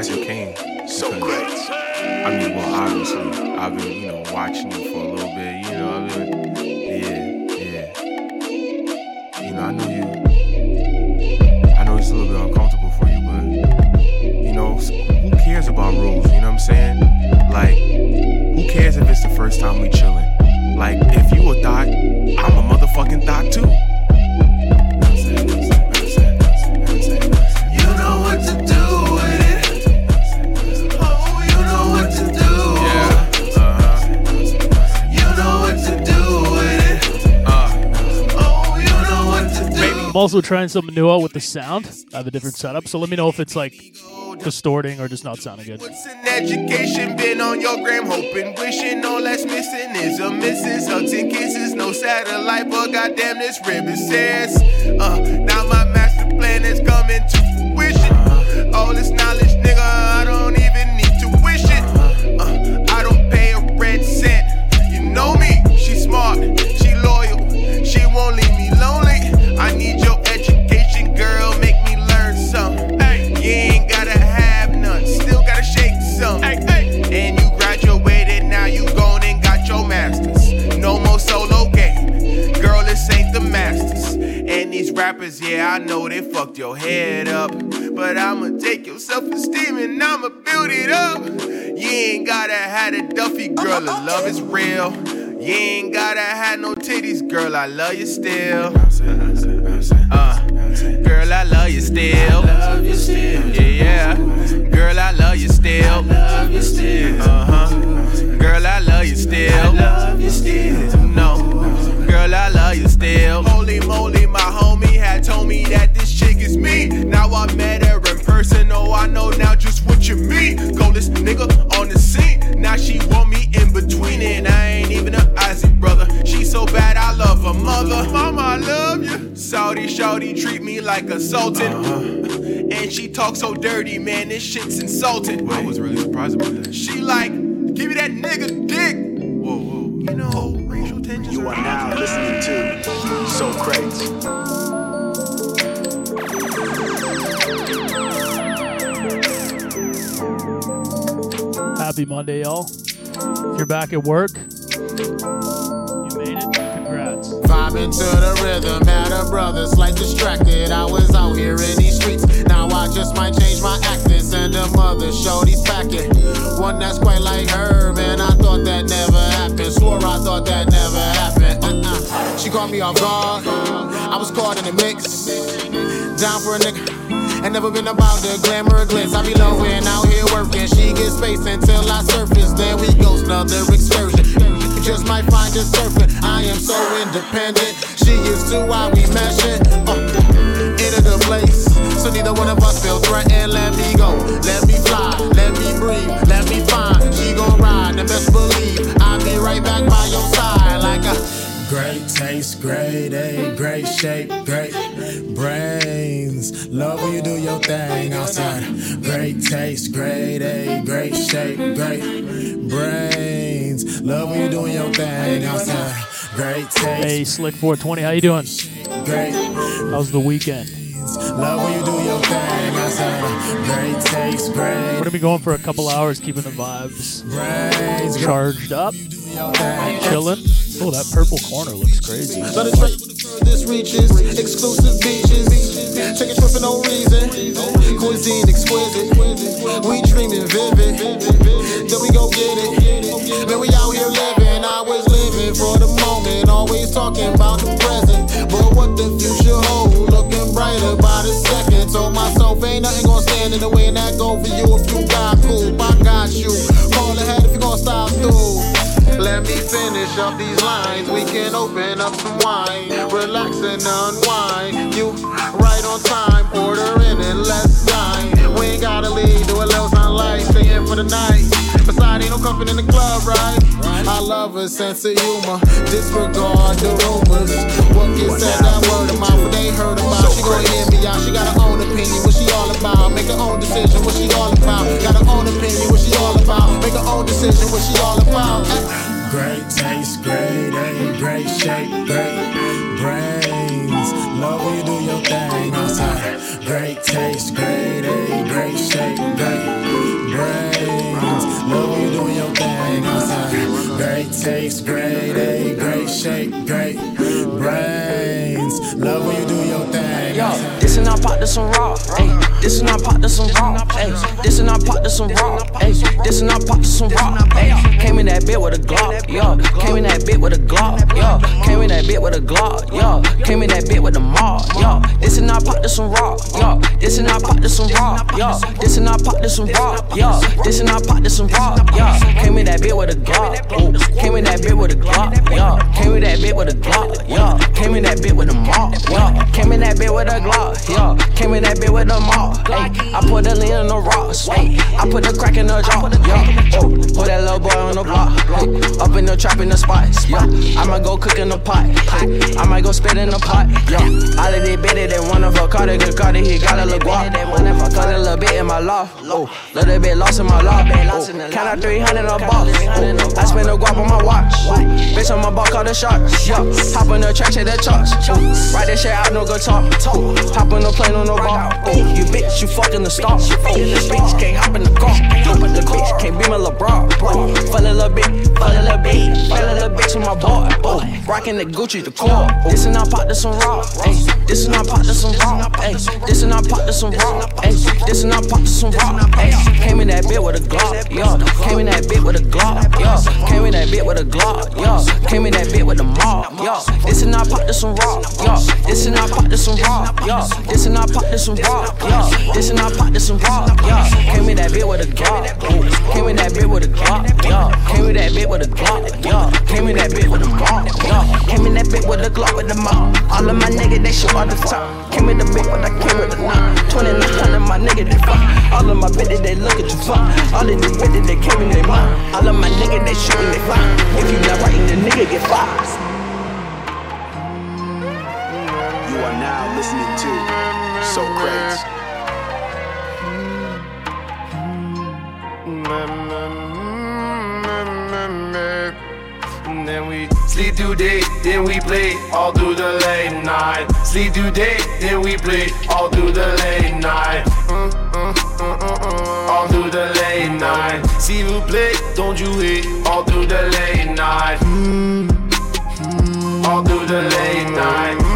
glad you came. So great. I mean, well, obviously, I've been, you know, watching you for a little bit. You know, I've been, yeah, yeah. You know, I know you. I know it's a little bit uncomfortable for you, but you know, who cares about rules? You know what I'm saying? Like, who cares if it's the first time we chillin'? Like, if you a thought, I'm a motherfucking thought too. Also trying something new out with the sound. I have a different setup, so let me know if it's like distorting or just not sounding good. What's an education been on your gram? Hoping, wishing missing is a. Hugs kisses, no satellite, but goddamn this says. Uh, now my master plan is coming to fruition. All this knowledge, nigga, I don't even need. Uh, I don't pay a red cent. You know me, smart, she loyal, she won't leave me lonely. I need your these rappers, yeah, I know they fucked your head up. But I'ma take your self esteem and I'ma build it up. You ain't gotta have a Duffy, girl, the love is real. You ain't gotta have no titties, girl, I love you still. Uh, girl, I love you still. Yeah, yeah. Girl, I love you still. Uh huh. Girl, I love you still. No. Girl, I love you still. Holy moly, my homie had told me that this chick is me. Now I met her in person. Oh, I know now just what you mean. Coldest nigga on the scene. Now she want me in between it. I ain't even a Isaac brother. She so bad, I love her mother. Mama, I love you. Saudi shawty treat me like a sultan. Uh-huh. And she talk so dirty, man. This shit's insulting. I was really surprised about that. She like, give me that nigga dick. Whoa, whoa. You know, racial tensions. You are now listening to So Crazy. Happy Monday, y'all. If you're back at work, you made it. Congrats. Vibing to the rhythm, had a brother slight distracted. I was out here in these streets. Now I just might change my acting. Send a mother, shorty's packing. One that's quite like her, man. I thought that never happened. Swore I thought that never happened. Uh-uh. She caught me off guard. I was caught in the mix. Down for a nigga. Ain't never been about the glamour or glitz. I be low and out here working. She gets space until I surface. Then we go another excursion. Just might find a surfing. I am so independent. She is too why we meshing. Uh, in a good place. So neither one of us feel threatened. Let me go. Let me fly. Let me breathe. Let me find. She gon' ride. And best believe I'll be right back by your side. Like a Great taste, great A, great shape, great brains. Love when you do your thing outside. Great taste, great A, great shape, great brains. Love when you doing your thing outside. Great Hey, Slick 420, how you doing? great How's the weekend? love when you do your thing outside. Great taste, We're gonna be going for a couple hours, keeping the vibes charged up. Chilling. Oh, that purple corner looks crazy. Let the reaches, exclusive beaches. Take a trip for no reason. Cuisine exquisite. We dreaming vivid. Then we go get it. We out here living. I was living for the moment. Always talking about the present. But what the future holds, looking brighter by the second. Myself ain't nothing gonna stand in the way and that go for you if you got cool. I got you. Call ahead if you gonna stop through. Let me finish up these lines. We can open up some wine, relax and unwind. You right on time, order in and let's dine. We ain't gotta leave, do a little sunlight, stay in for the night. Besides, ain't no comfort in the club, right? I love a sense of humor, disregard the rumors. What gets said, that word of mouth, what they heard about. She gon' hear me out, she got her own opinion, what she all about. Make her own decision, what she all about. Got her own opinion, what she all about. Make her own decision, what she all about. Great taste, great A, great shape, great brains. Love you, do your thing outside. Great taste, great A, great shape, great brains. Love you, do your thing outside. Great taste, great A, great shape, great brains. Love when you do your thing. Yo, this and I pop this one rock. Ay this and I pop this some raw. Ayy, this and I pop this some raw. Ayy, this and I pop this some raw. Ayy, came in that bit with a Glock. Yo, came in that bit with a Glock. Yo, came in that bit with a Glock. Yo, came in that bit with the mob. Yo, this and I pop this some raw. Yo, this and I pop this some raw. Yo, this and I pop this some raw. Yo, this and I pop this some raw. Yo, came in that bit with a Glock. Came in that bit with a Glock. Yo, came in that bit with a Glock. Yo, came in that bit with a mob. Yo, came in that bit with a Glock. Yo, came in that bit with a mob. I put the lean in the rocks. Ay, I put the crack in the jaw. Yo, oh, put that little boy on the block. Ay, up in the trap in the spots. Yo, I'ma go cook in the pot. Ay, I might go spit in the pot. Yo, all of these bitches, they want a Cardi, good Cardi, he got a little guap. Cut a little bit in my loft. Oh, little bit lost in my loft. Oh, count out 300 a boss. Oh, I spend a guap on my watch. Bitch on my ball, call the shots. Yo, hop in the track, check the charts. Write oh. that shit out, no guitar. Oh. Hop on the plane on no ball. Oh, you bitch, you fucking the star. Oh, bitch can't hop in the car. Oh, the bitch can't be my LeBron. Fuck a little bit, fuck a little bit, fuck a little bitch with my boy. Oh, rocking the Gucci, the core. This and I pop this some raw. This and I pop this some raw. This and I pop this some raw. This and I pop this some raw. Came in that bit with a Glock. Yo, came in that bit with a Glock. Yo, came in that bit with a Glock. Yo, came in that bit with the mob. Yo, this and I pop this some raw. Yo, this and I pop this some raw. Yo, this and I pop this some raw. Yo, this and I pop this some raw. Yo, came in that bit with a Glock. Came in that bit with a Glock. Yo, came in that bit with a Glock. Yo, came in that bit with a mob. Yo, came in that bit with a Glock with the mob. All of my niggas they shoot all the time. Came in the bit when I came with a nine. Twenty nine hundred my nigga they fuck. All of my bitches they look at you fuck. All of these bitches they came in they mind. All of my niggas they shooting they fly. If you not writing the nigga get fired. You are now listening to So Crates. Then we sleep through day, then we play all through the late night. Sleep through day, then we play all through the late night. All through the late night. See you play, don't you hate all through the late night. All through the late night.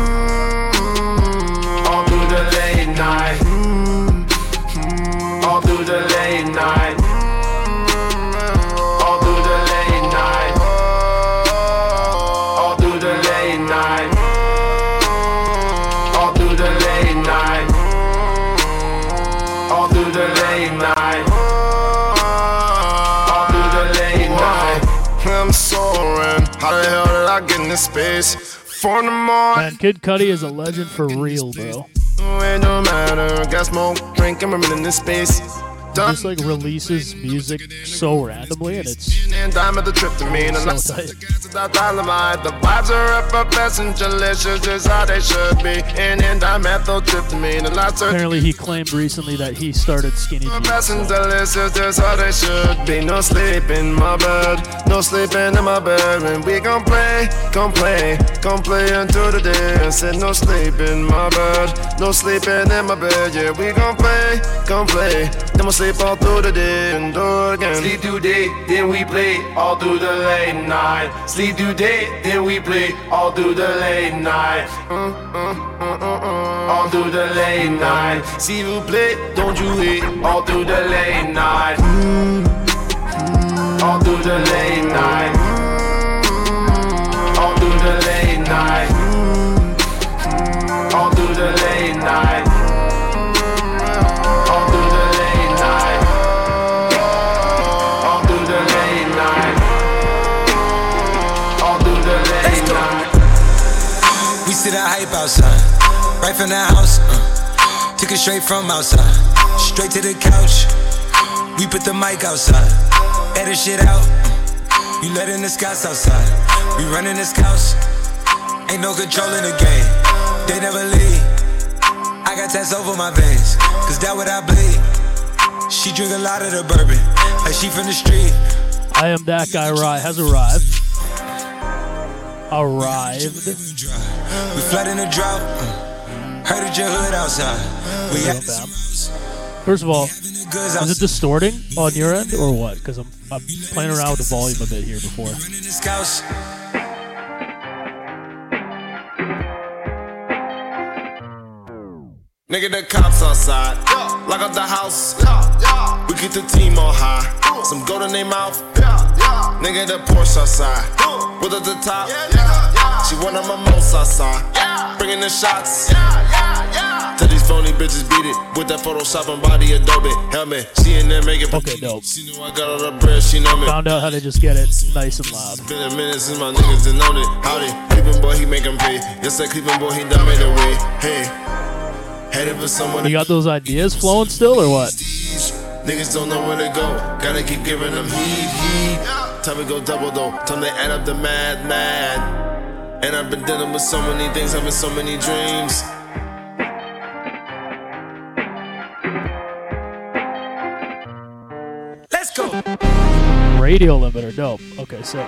Did I get in this space? Four in the morning. Man, Kid Cudi is a legend for real, bro. It don't matter. Got smoke, drink, I'm in this space. Just like releases music so randomly, and it's And dime at the trip to me. And So tight. the vibes are effervescent, delicious, just how they should be. And then dimethyltryptamine. And lots of apparently he claimed recently that he started skinny jeans. Effervescent, delicious, just how they should be. No sleep in my bed, no sleeping in my bed. And we gon' play, gon' play, gon' play until the day. I said no sleep in my bed, no sleeping in my bed. Yeah, we gon' play, gon' play. Then we'll sleep all through the day and again. Sleep through day, then we play all through the late night. Sleep through day, then we play all through the late night. All through the late night. See you play, don't you hate? All through the late night. All through the late night. All through the late night. The hype outside, right from the house. Uh, took it straight from outside, straight to the couch. We put the mic outside, edit shit out. Uh, you letting the scouts outside, we running the scouts. Ain't no control in the game, they never leave. I got tats over my veins, cause that what I bleed. She drink a lot of the bourbon, like she from the street. I am that guy. Ri has arrived. Arrived. We flood in the drought. Uh, heard at your hood outside. We have fam. First of all, is it distorting on your end or what? Because I'm I'm playing around with the volume a bit here before. in the scouts. Nigga, the cops outside. Lock up the house. We keep the team on high. Some gold in their mouth. Nigga, the Porsche outside. With at the top. She one of my most outside. Bringing the shots. Tell these phony bitches beat it with that Photoshop and body Adobe helmet. She in there making Okay, dope. She know I got all the bread, she know me. Found out how to just get it nice and loud. Been a minute since my niggas done known it. Howdy, Cleveland boy, he make 'em pay. Yes, that Cleveland boy, he done made a way. Hey, headed for someone. You got those ideas flowing still, or what? Niggas don't know where to go. Gotta keep giving them heat, heat. Time to go double though. Time to add up the mad, mad. And I've been dealing with so many things, having so many dreams. Let's go. Radio limiter, dope. Okay, so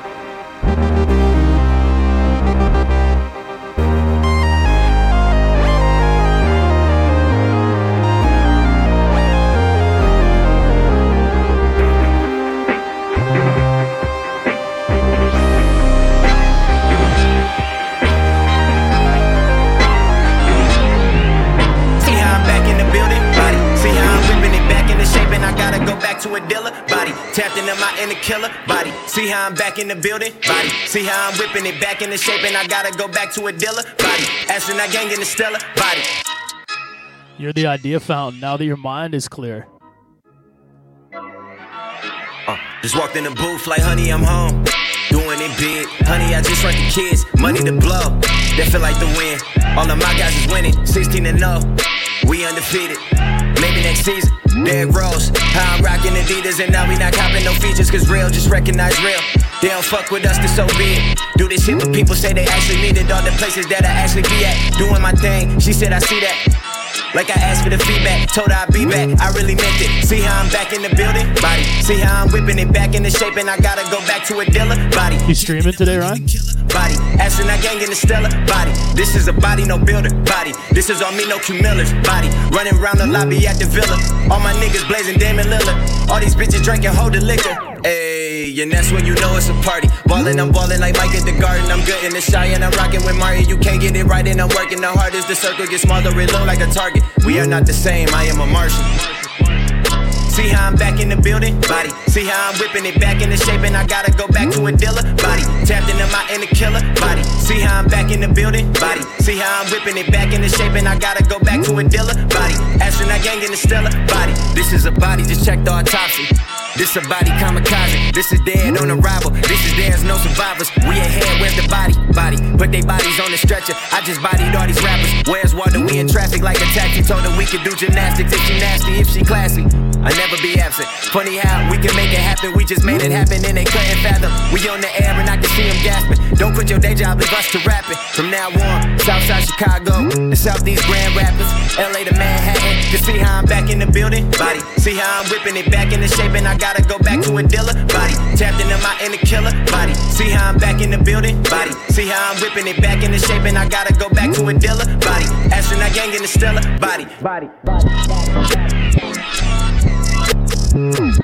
back to a dealer, body. Tapped into my inner killer, body. See how I'm back in the building, body. See how I'm whipping it back into shape, and I gotta go back to a dealer, body. Astronaut gang in the stellar, body. you're the idea fountain. Now that your mind is clear. Uh, just walked in the booth like, honey, I'm home. Doing it big, honey. I just run the kids, money to blow. That feel like the win. All of my guys is winning, 16 and 0. We undefeated. Maybe next season, Derrick Rose. How I'm rocking Adidas, and now we not copping no features, cause real just recognize real. They don't fuck with us, they so be it. Do this shit, but people say they actually need it. All the places that I actually be at. Doing my thing, she said, I see that. Like I asked for the feedback, told her I'd be back. I really meant it. See how I'm back in the building? Body. See how I'm whipping it back into shape, and I gotta go back to a dealer? Body. You streaming today, Ryan? Body. Astronaut gang in the stellar. Body. This is a body, no builder. Body. This is on me, no Q Millers. Body. Running around the lobby at the villa. All my niggas blazing Damian Lillard. All these bitches drinking, hold the liquor. Ayy, and that's when you know it's a party. Ballin', I'm ballin' like Mike at the garden. I'm good in the shy and I'm rockin' with Mario. You can't get it right, and I'm working the hardest. The circle gets smaller, it look like a target. We are not the same, I am a Martian. See how I'm back in the building? Body. See how I'm whipping it back into shape, and I gotta go back to a dealer? Body. Tapped into my inner killer? Body. See how I'm back in the building? Body. See how I'm whipping it back into shape, and I gotta go back to a dealer? Body. Astronaut gang in the stellar? Body. This is a body, just check the autopsy. This a body kamikaze. This is dead on arrival. This is there's no survivors. We ahead, where's the body? Body. Put they bodies on the stretcher. I just bodied all these rappers. Where's water? We in traffic like a taxi. Told her we could do gymnastics if she nasty, if she classy. I never be absent. Funny how we can make it happen. We just made it happen and they couldn't fathom. We on the air and I can see them gasping. Don't quit your day job, leave us to rapping. From now on, Southside Chicago, the Southeast Grand Rapids, LA to Manhattan. You see how I'm back in the building? Body. See how I'm whipping it back into shape and I gotta go back to a dealer? Body. Tapped into my inner killer? Body. See how I'm back in the building? Body. See how I'm whipping it back into shape and I gotta go back to a dealer? Body. Astronaut gang in the stellar? Body. Body. body. body. Body. Uh,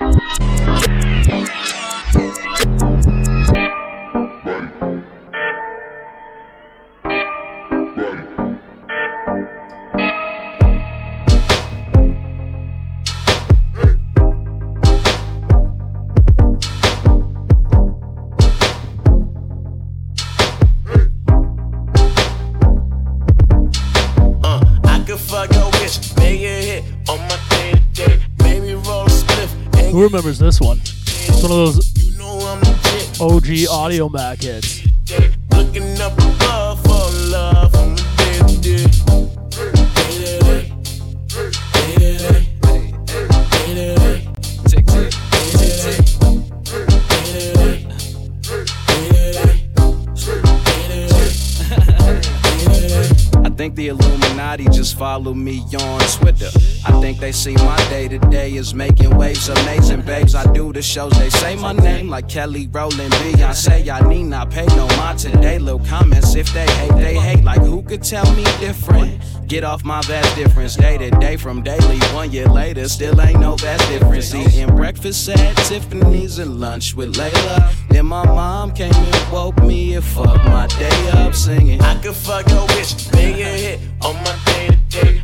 Who remembers this one? It's one of those. OG Audio Mac hits. I think the Illuminati just follow me on Twitter. I think they see my day to day is making waves, amazing babes. I do the shows, they say my name like Kelly Rowland, Beyonce. I need not pay no mind today. Little comments if they hate, they hate. Like who could tell me different? Get off my vast difference, day to day from daily. One year later, still ain't no vast difference. Eating breakfast at Tiffany's and lunch with Layla. Then my mom came and woke me and fucked my day up singing. I could fuck your bitch, make it hit on my day to day.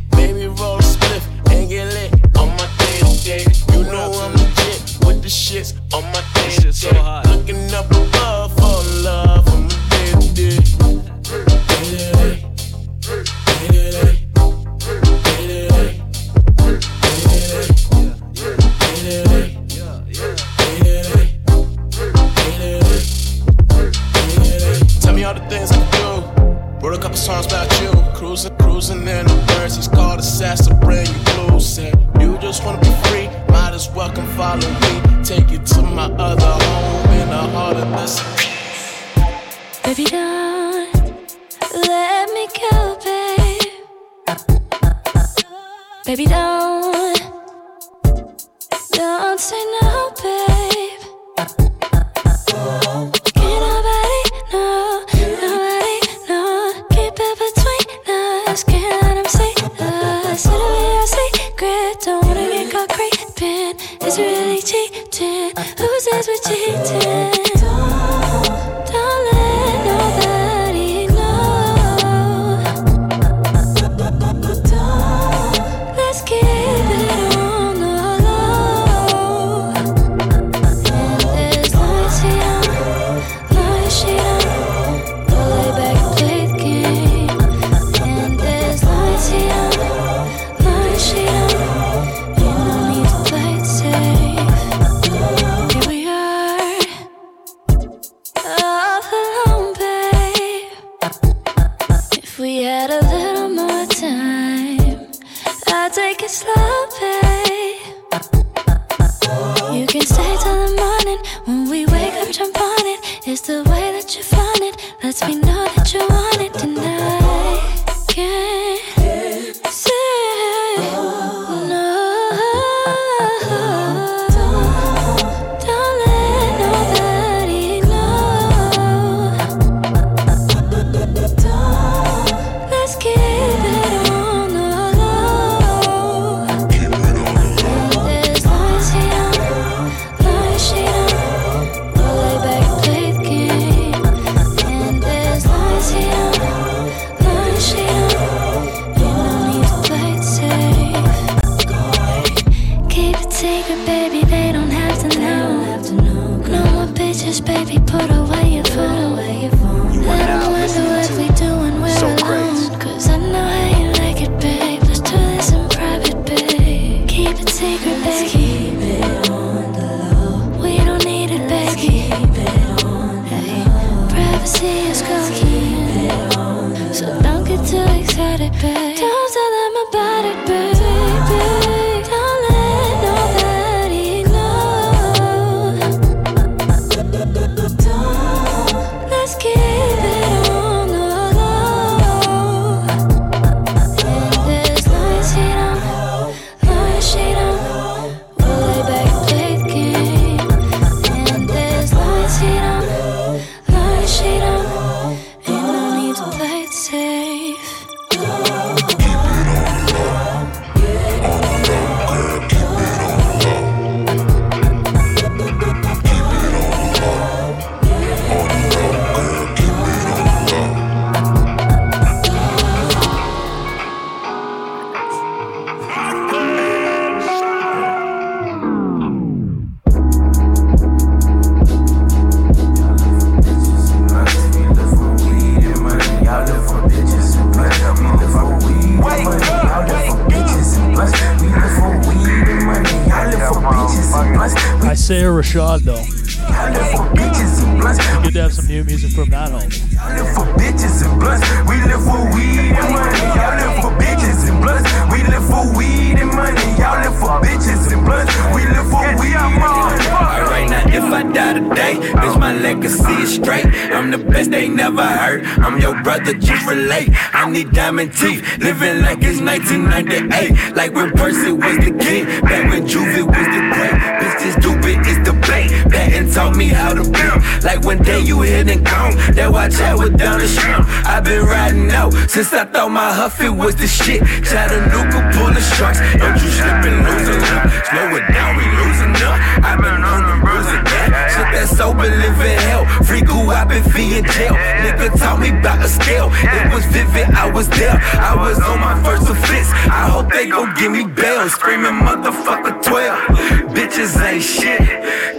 my Huffy was the shit. Chattanooga pulling strikes. Don't you slip and lose enough? Slow it down, we losing up. i been on the rules of that. Shit that's sober, living hell. Freak who i been feeling jail. Nigga taught me about a scale. It was vivid, I was there. I was on my first offense. I hope they gon' give me bail. Screaming motherfucker 12. Bitches ain't shit.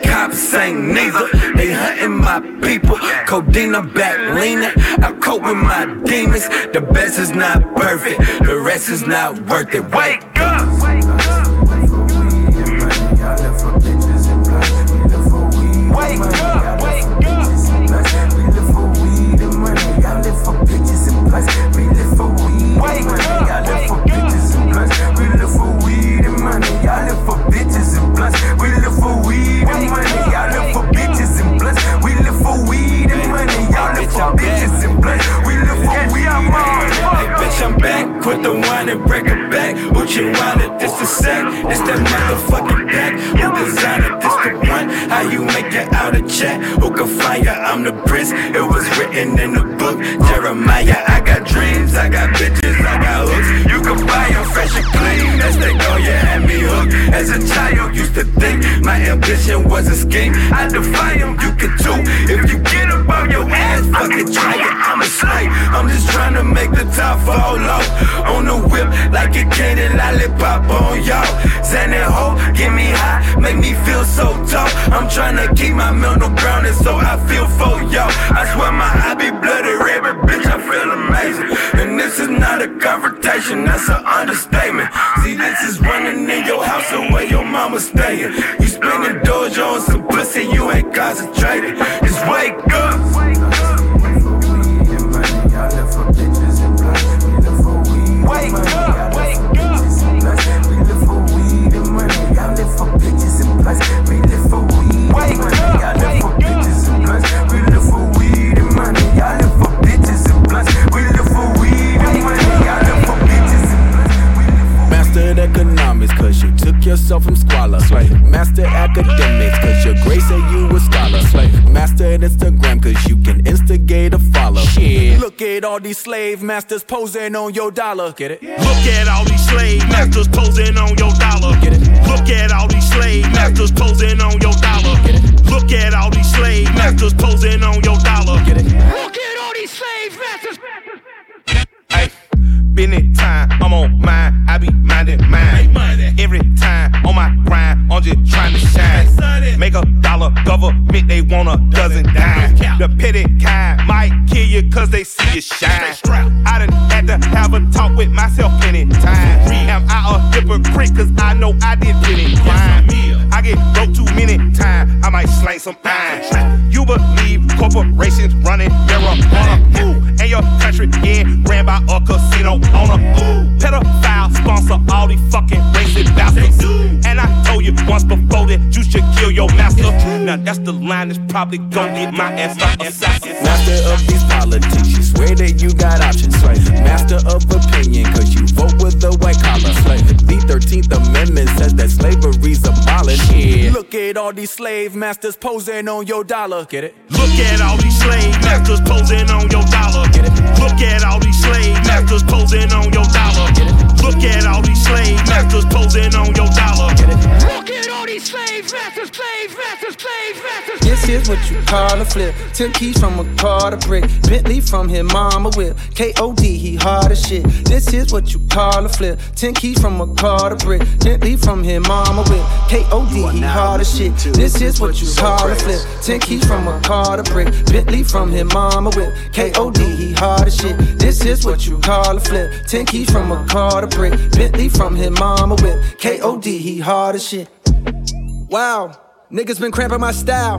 Cops ain't neither. They hunting my people. Codina I'm back leaning. I cope with my demons. The best is not perfect, the rest is not worth it. Wake up! This that motherfucking pack. Who designer, this the one. How you make it out of chat? Who can fire? I'm the prince. It was written in the book. Jeremiah, I got dreams. I got bitches. I got hooks. You can buy them fresh and clean. As they go, you had me hooked. As a child, used to think my ambition was a scheme. I defy them, you can too. If you get above your ass, try it. I'm a slave. I'm just trying to make the top fall off. On the whip, like a candy lollipop on y'all. Xanax ho, get me high, make me feel so tough. I'm trying to keep my mental grounded, so I feel for y'all. I swear my eye be bloody red, but bitch, I feel amazing. And this is not a confrontation, that's an understatement. See, this is running in your house the way your mama staying. You spending dojo on some pussy, you ain't concentrated. Just wake up. Yourself from squalor. Master academics, cause your grade say you a scholar. Mastered Instagram, cause you can instigate a follow. Look at all these slave masters posing on your dollar. Get it? Look at all these slave masters posing on your dollar. Get it? Look at all these slave masters posing on your dollar. Get it? Look at all these slave masters posing on your dollar. Get it? Look at all these slave masters. Business time, I'm on mine, I be minding mine. Every time on my grind, I'm just trying to shine. Make a dollar, government, they want a dozen dime. The petty kind might kill you cause they see you shine. I done to have a talk with myself plenty times. Am I a hypocrite cause I know I did plenty crime. I get broke too many times, I might slang some iron. You believe corporations running marijuana. Ooh, and your country getting ran by a casino owner. Ooh, pedophile sponsor all these fucking racist bastards. And I told you once before that you should kill your master. Now that's the line that's probably gonna get my ass assassinated. Master of these politics, swear that you got options. Master of opinion, cause you vote with the white collar. The 13th Amendment says that slavery's abolished. Look at all these slave masters posing on your dollar. Get it? Look at all these slave masters posing on your dollar. Get it? Look at all these slave masters posing on your dollar. Get it? Look at all these slave masters posing on your dollar. Look at all these slave masters, slave masters, slave masters. This is what you call a flip. Ten keys from a car to brick. Bentley from his mama whip. K.O.D. he hard as shit. This is what you call a flip. Ten keys from a car to brick. Bentley from his mama whip. K.O.D. he hard as shit. This is what you call a flip. Ten keys from a car to brick. Bentley from his mama whip. K.O.D. he hard as shit. This is what you call a flip. Ten keys from a car to brick. Bentley from his mama whip. K.O.D. he hard as shit. Wow, niggas been cramping my style.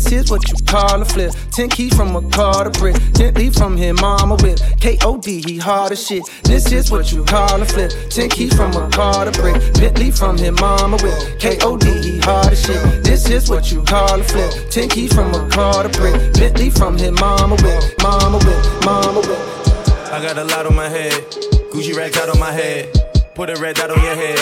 is what you call a flip. Ten keys from a car to brick. Bentley from his mama whip. K.O.D. he hard as shit. This is what you call a flip. Ten keys from a car to brick. Bentley from his mama whip. K.O.D. he hard as shit. This is what you call a flip. Ten keys from a car to brick. Bentley from his mama whip. Mama whip. Mama whip. I got a lot on my head. Gucci rags out on my head. Put a red dot on your head.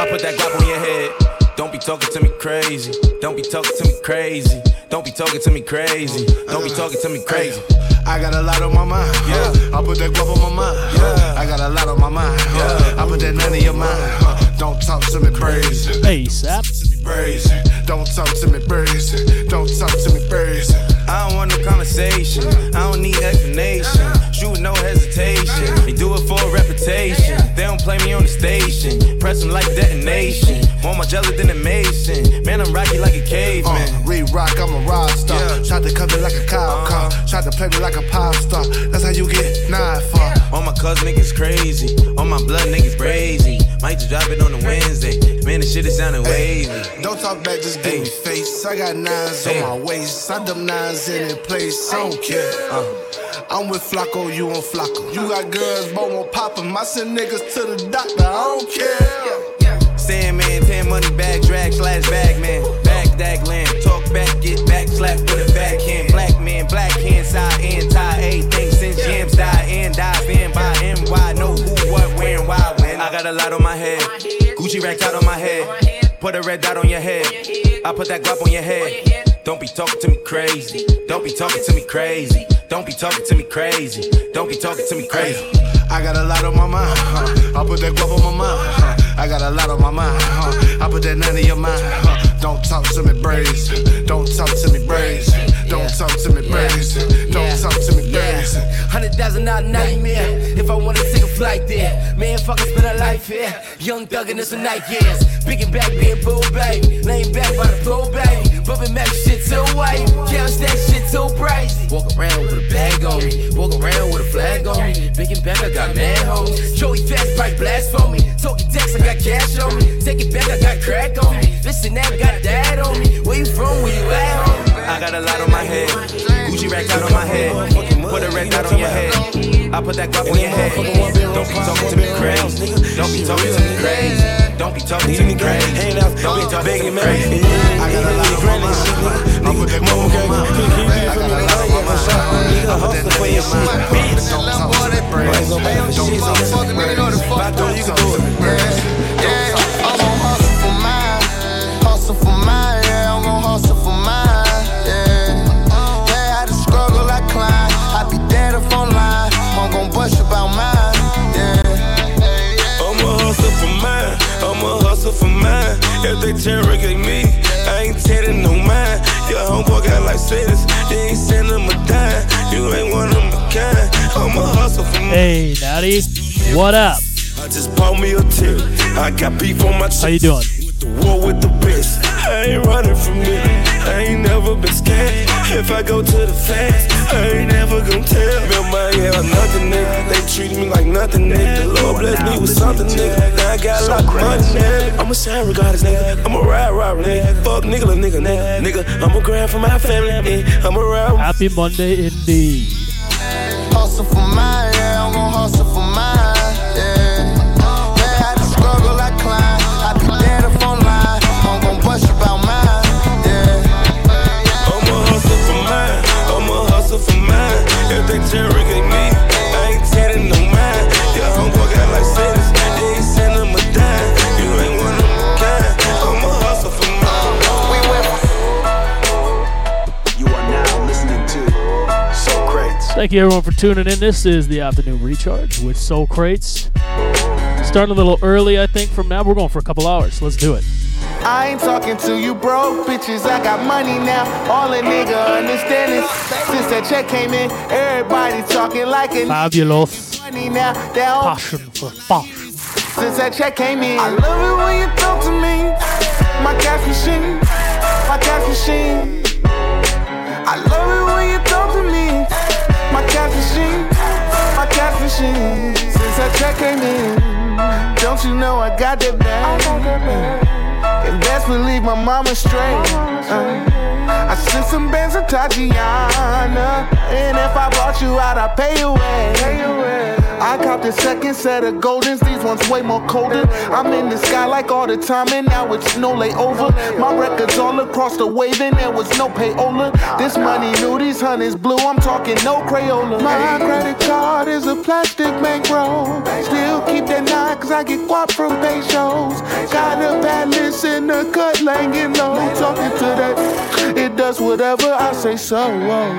I put that Glock on your head. Don't be talking to me crazy. Don't be talking to me crazy. Don't be talking to me crazy. Don't be talking to me crazy. I got a lot on my mind. Yeah. I put that guap on my mind. Yeah. I got a lot on my mind. Yeah. I put that none in your mind. Don't talk to me crazy. ASAP. Crazy. Don't talk to me crazy. Don't talk to me crazy. I don't want no conversation. I don't need explanation. Shoot no hesitation. They do it for a reputation. They don't play me on the station. Press them like detonation. More Margiela than a Mason. Man, I'm rocky like a caveman. Uh, rewind rock, I'm a rock star. Shot to cut me like a cop car. Shot to play me like a pop star. That's how you get nine for. All my cuz niggas crazy. All my blood niggas crazy. Might just drop it on a Wednesday. Man, the shit is sounding wavy. Don't talk back, just give me face. I got nines on my waist. I them nines in the place. I don't care. Uh, I'm with Flacko, you on Flacko. You got girls, Bomo poppin'. I send niggas to the doctor. I don't care. Sandman, 10 money bag, drag slash bag man. Back dag land, talk back, get back, slap with a backhand. Black man, black hand, side and tie, everything since jams die and dive in by NY. Know who, what, where, and why, when. I got a lot on my head, Gucci racked out on my head. Put a red dot on your head, I put that guap on your head. Don't be talking to me crazy. Don't be talking to me crazy. Don't be talking to me crazy. Don't be talking to me crazy. I got a lot on my mind. Huh? I put that guap on my mind. Huh? I got a lot on my mind. Huh? I put that none in your mind. Huh? Don't talk to me braids. Don't talk to me braids. Don't talk to me braids. Don't talk to me braids. Hundred thousand dollar nightmare. If I wanna take a flight there, man, fuck, I spend a life here. Young thug and it's a night years. Big and back, being bull, baby. Laying back by the pool, baby. Bumping back shit too white. Couch that shit too bright. Walk around with a bag on me. Walk around with a flag on me. Big and back, I got mad. Joey fast, pipe blast for me. Talking text, I got cash on me. Take it back, I got crack on me. Listen, that got dad on me. Where you from? Where you at? I got a lot on my head. Gucci rack out on my head. Put a red dot on your head. I put that guap on your head. Don't be talking to me crazy. Don't be talking to me crazy. Don't be talking to me crazy. Hang out, Don't be talking to me man. crazy. I got a lot my mind. I put that my mind. I got a lot on my mind. I put that none in your mind. Don't talk to me braids. Don't talk to me braids. Bato, you can do it. For mine. If they me, I ain't telling no mind. Your homeboy got like cities. You ain't send him a dime. You ain't one of my kind. I'ma hustle for mine. Hey, Natty, what up? I just bought me a tip. I got beef on my chest. How you doing? With The war with the best. I ain't running from it. I ain't never been scared. If I go to the fast, I ain't never gonna tell. Remember, I ain't have nothing, nigga. They treated me like nothing, nigga. The Lord bless me with something, nigga. Now I got a lot of money, nigga. I'ma shine regardless, nigga. I'ma ride, ride, nigga. Fuck nigga, little nigga, nigga. Nigga, I'ma grind for my family, nigga. I'ma ride. Happy Monday indeed. hustle for mine, Thank you everyone for tuning in. This is the afternoon recharge with Sokrates. Starting a little early, I think. From now, we're going for a couple hours. Let's do it. I ain't talking to you broke bitches. I got money now. All a nigga understand is since that check came in, everybody talking like a Fabulous money now. They all passion for fashion. since that check came in. I love it when you talk to me. My cash machine, my cash machine. I love it machine. Since that check came in, don't you know I got that bag? And best believe my mama straight. Uh, I sent some bands to Tatiana. And if I brought you out, I pay you away. I copped the second set of Goldens. These ones way more colder. I'm in the sky like all the time, and now it's no layover. My records all across the way, and there was no payola. This money new, these honeys blue. I'm talking no Crayola. My credit card is a plastic bankroll. Still keep that nine, cause I get guap from pay shows. Got a palace in the cut, laying low. Talking to that, it does whatever I say so.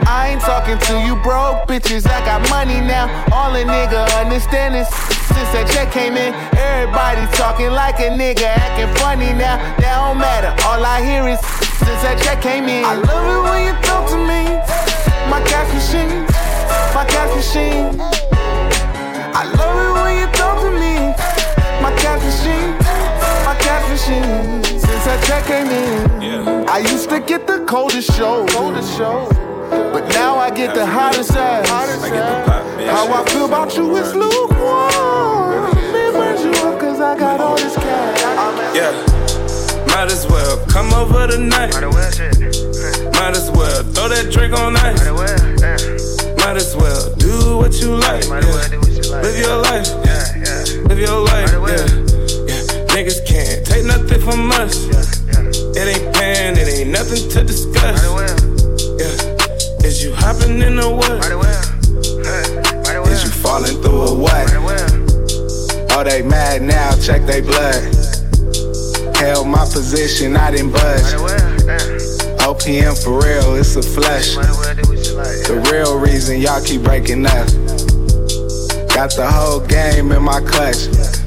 I ain't talking to you broke bitches. I got money now. All a nigga understand is since that check came in, everybody talking like a nigga, acting funny now. That don't matter. All I hear is since that check came in. I love it when you talk to me. My cash machine, my cash machine. I love it when you talk to me. My cash machine, my cash machine. Since that check came in, I used to get the coldest show. Coldest show. But now I get the hottest ass. How I feel about you is lukewarm. Man, burn you up cause I got all this cash. Yeah, might as well come over tonight. Might as well throw that drink on ice. Might as well do what you like. yeah. Live your life. Live your life. Yeah. Niggas can't take nothing from us. It ain't pan, it ain't nothing to discuss. Yeah. Is you hopping in the what? Is you falling through a what? Oh, they mad now, check they blood. Held my position, I didn't budge. OPM for real, it's a flush. The real reason y'all keep breaking up. Got the whole game in my clutch.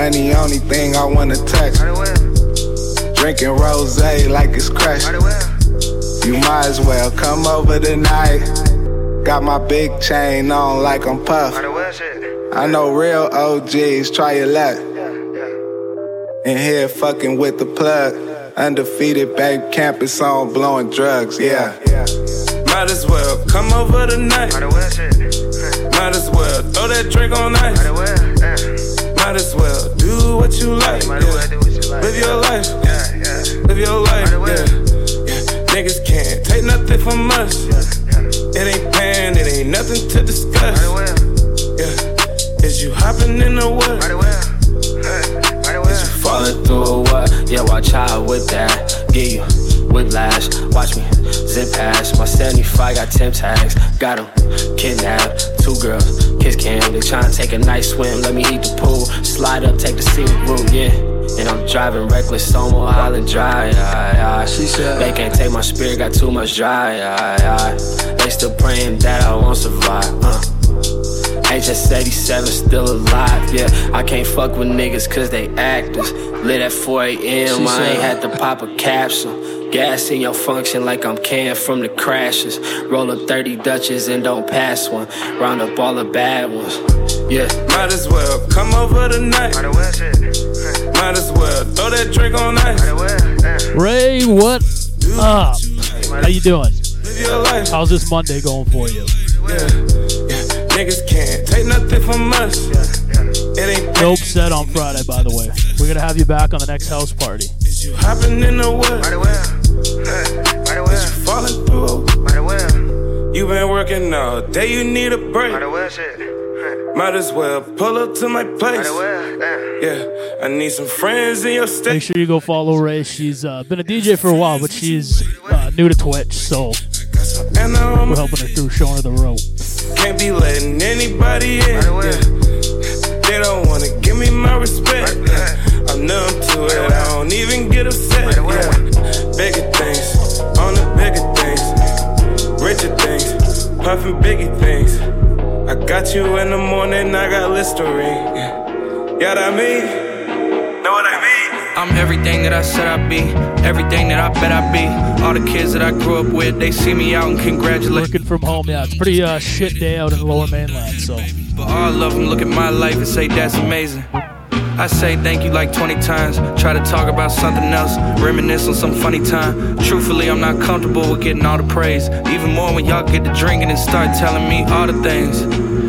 Money, only thing I wanna touch. Drinking rose like it's crushed. You might as well come over tonight. Got my big chain on like I'm puff. I know real OGs, try your luck. In here fucking with the plug. Undefeated babe campus on blowing drugs, yeah. Might as well come over tonight. Might as well throw that drink on ice. Might as well do what you like. Yeah. Live your life. Live your life. Yeah. Niggas can't take nothing from us. It ain't pan, it ain't nothing to discuss. Yeah. Is you hopping in the what? Is you falling through or what? Yeah, watch out with that. Get you whiplash. Watch me zip past. My 75 got 10 tags. Got 'em kidnapped. Two girls, kiss cam. They tryna take a nice swim. Let me heat the pool. Slide up, take the scenic route, yeah. And I'm driving reckless, almost Island Dry. Aye, aye. She said they can't take my spirit, got too much dry. Aye, aye. They still praying that I won't survive. Uh. HS87 still alive, yeah. I can't fuck with niggas cause they actors. Lit at 4 a.m., I ain't had to pop a capsule. Gas in your function like I'm canned from the crashes. Roll up 30 Dutches and don't pass one. Round up all the bad ones, yeah. Might as well come over tonight. Might as well throw that drink on ice. Ray, what up? How you doing? Live your life. How's this Monday going for you? Yeah. yeah. Niggas can't take nothing from us. It ain't Dope set on Friday, by the way. We're gonna have you back on the next house party. You hopping in the what? Is you falling through? You been working all day, you need a break. Might as well pull up to my place. Yeah, I need some friends in your state. Make sure you go follow Ray. She's uh, been a DJ for a while, but she's uh, new to Twitch, so And we're helping her through, showing her the rope. Can't be letting anybody in. Yeah. They don't wanna give me my respect. Yeah. I'm numb to it. I don't even get upset. Yeah. Bigger things, on the bigger things, richer things, puffin' biggie things. I got you in the morning, I got Listerine. Yeah, yeah that mean? Know what I mean? I'm everything that I said I'd be, everything that I bet I'd be. All the kids that I grew up with, they see me out and congratulate. Working from home, yeah. It's pretty uh, shit day out in the lower mainland, so. But all of them look at my life and say that's amazing. I say thank you like 20 times. Try to talk about something else, reminisce on some funny time. Truthfully, I'm not comfortable with getting all the praise. Even more when y'all get to drinking and start telling me all the things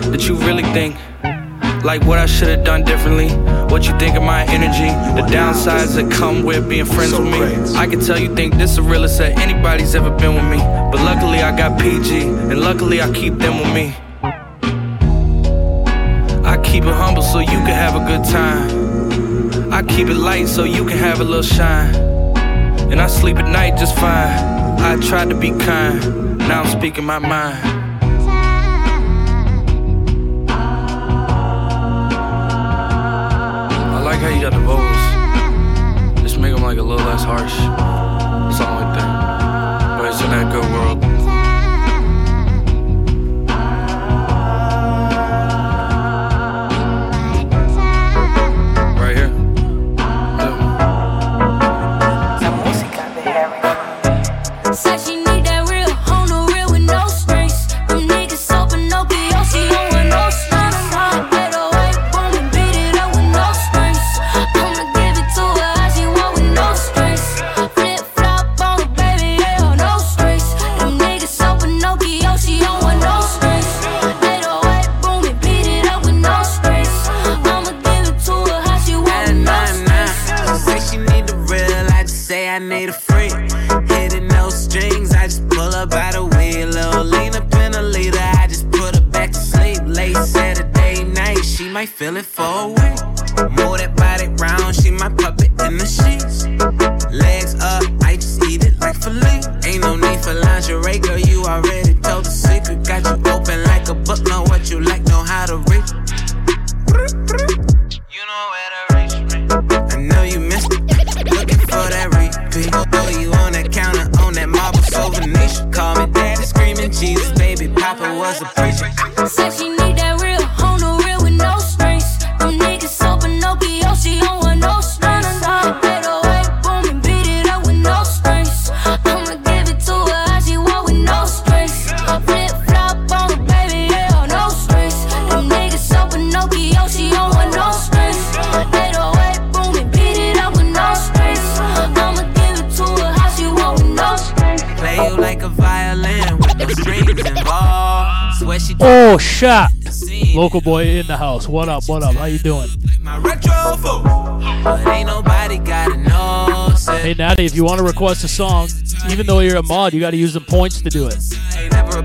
that you really think. Like what I should have done differently. What you think of my energy. The downsides that come with being friends with me. I can tell you think this the realest that anybody's ever been with me. But luckily I got PG, and luckily I keep them with me. Keep it humble so you can have a good time. I keep it light so you can have a little shine. And I sleep at night just fine. I tried to be kind, now I'm speaking my mind. I like how you got the vocals. Just make them like a little less harsh. Something like that. But it's in that good world. Shot. Local boy in the house. What up? What up? How you doing? my retro fool. But ain't nobody gotta know. Say Hey, Natty, if you want to request a song, even though you're a mod, you got to use some points to do it.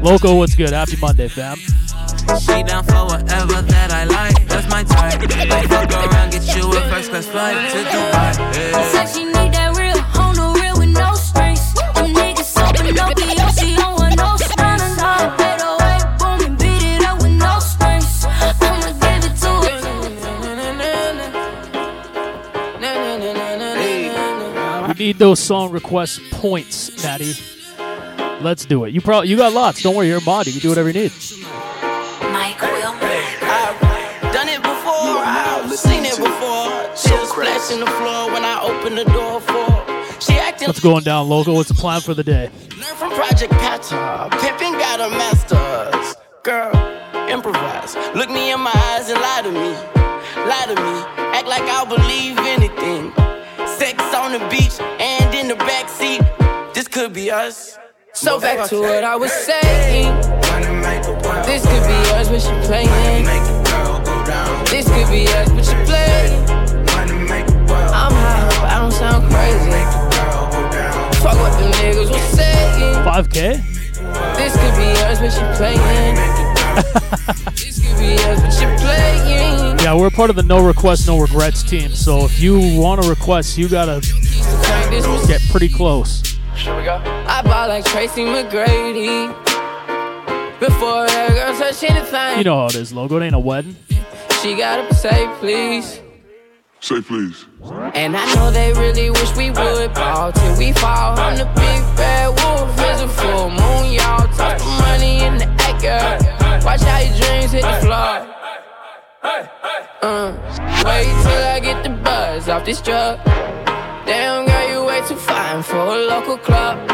Loco, what's good? Happy Monday, fam. she down for whatever that I like. That's my type. Like fuck around, get you a first class flight to Dubai. Yeah. Need those song request points, Natty. Let's do it. You probably you got lots. Don't worry, you're a mod. You can do whatever you need. Mike I've done it before. I've seen it before. She'll splash in the floor when I open the door for. She acting What's going down, Loco? What's the plan for the day? Learn from Project. Pimpin' got a master's. Girl, improvise. Look me in my eyes and lie to me. Lie to me. Act like I'll believe anything. Sex on the beach and in the backseat. This could be us. So back to what I was saying. This could be us, but she playing. This could be us, but she playing. I'm high, but I don't sound crazy. Fuck what them niggas was saying. 5K? This could be us, but she playing. this could be us, but she playing. Yeah, we're part of the no request, no regrets team. So if you want to request, you gotta get pretty close. I bought like Tracy McGrady. Before that girl touch anything, You know how it is, Logo. It ain't a wedding. she gotta say please. Say please. And I know they really wish we would ball till we fall. I'm the big bad wolf, it's a full moon, y'all. Toss the money in the air, girl. Watch how your dreams hit the floor. Uh, wait till I get the buzz off this drug. Damn, girl, you way too fine for a local club.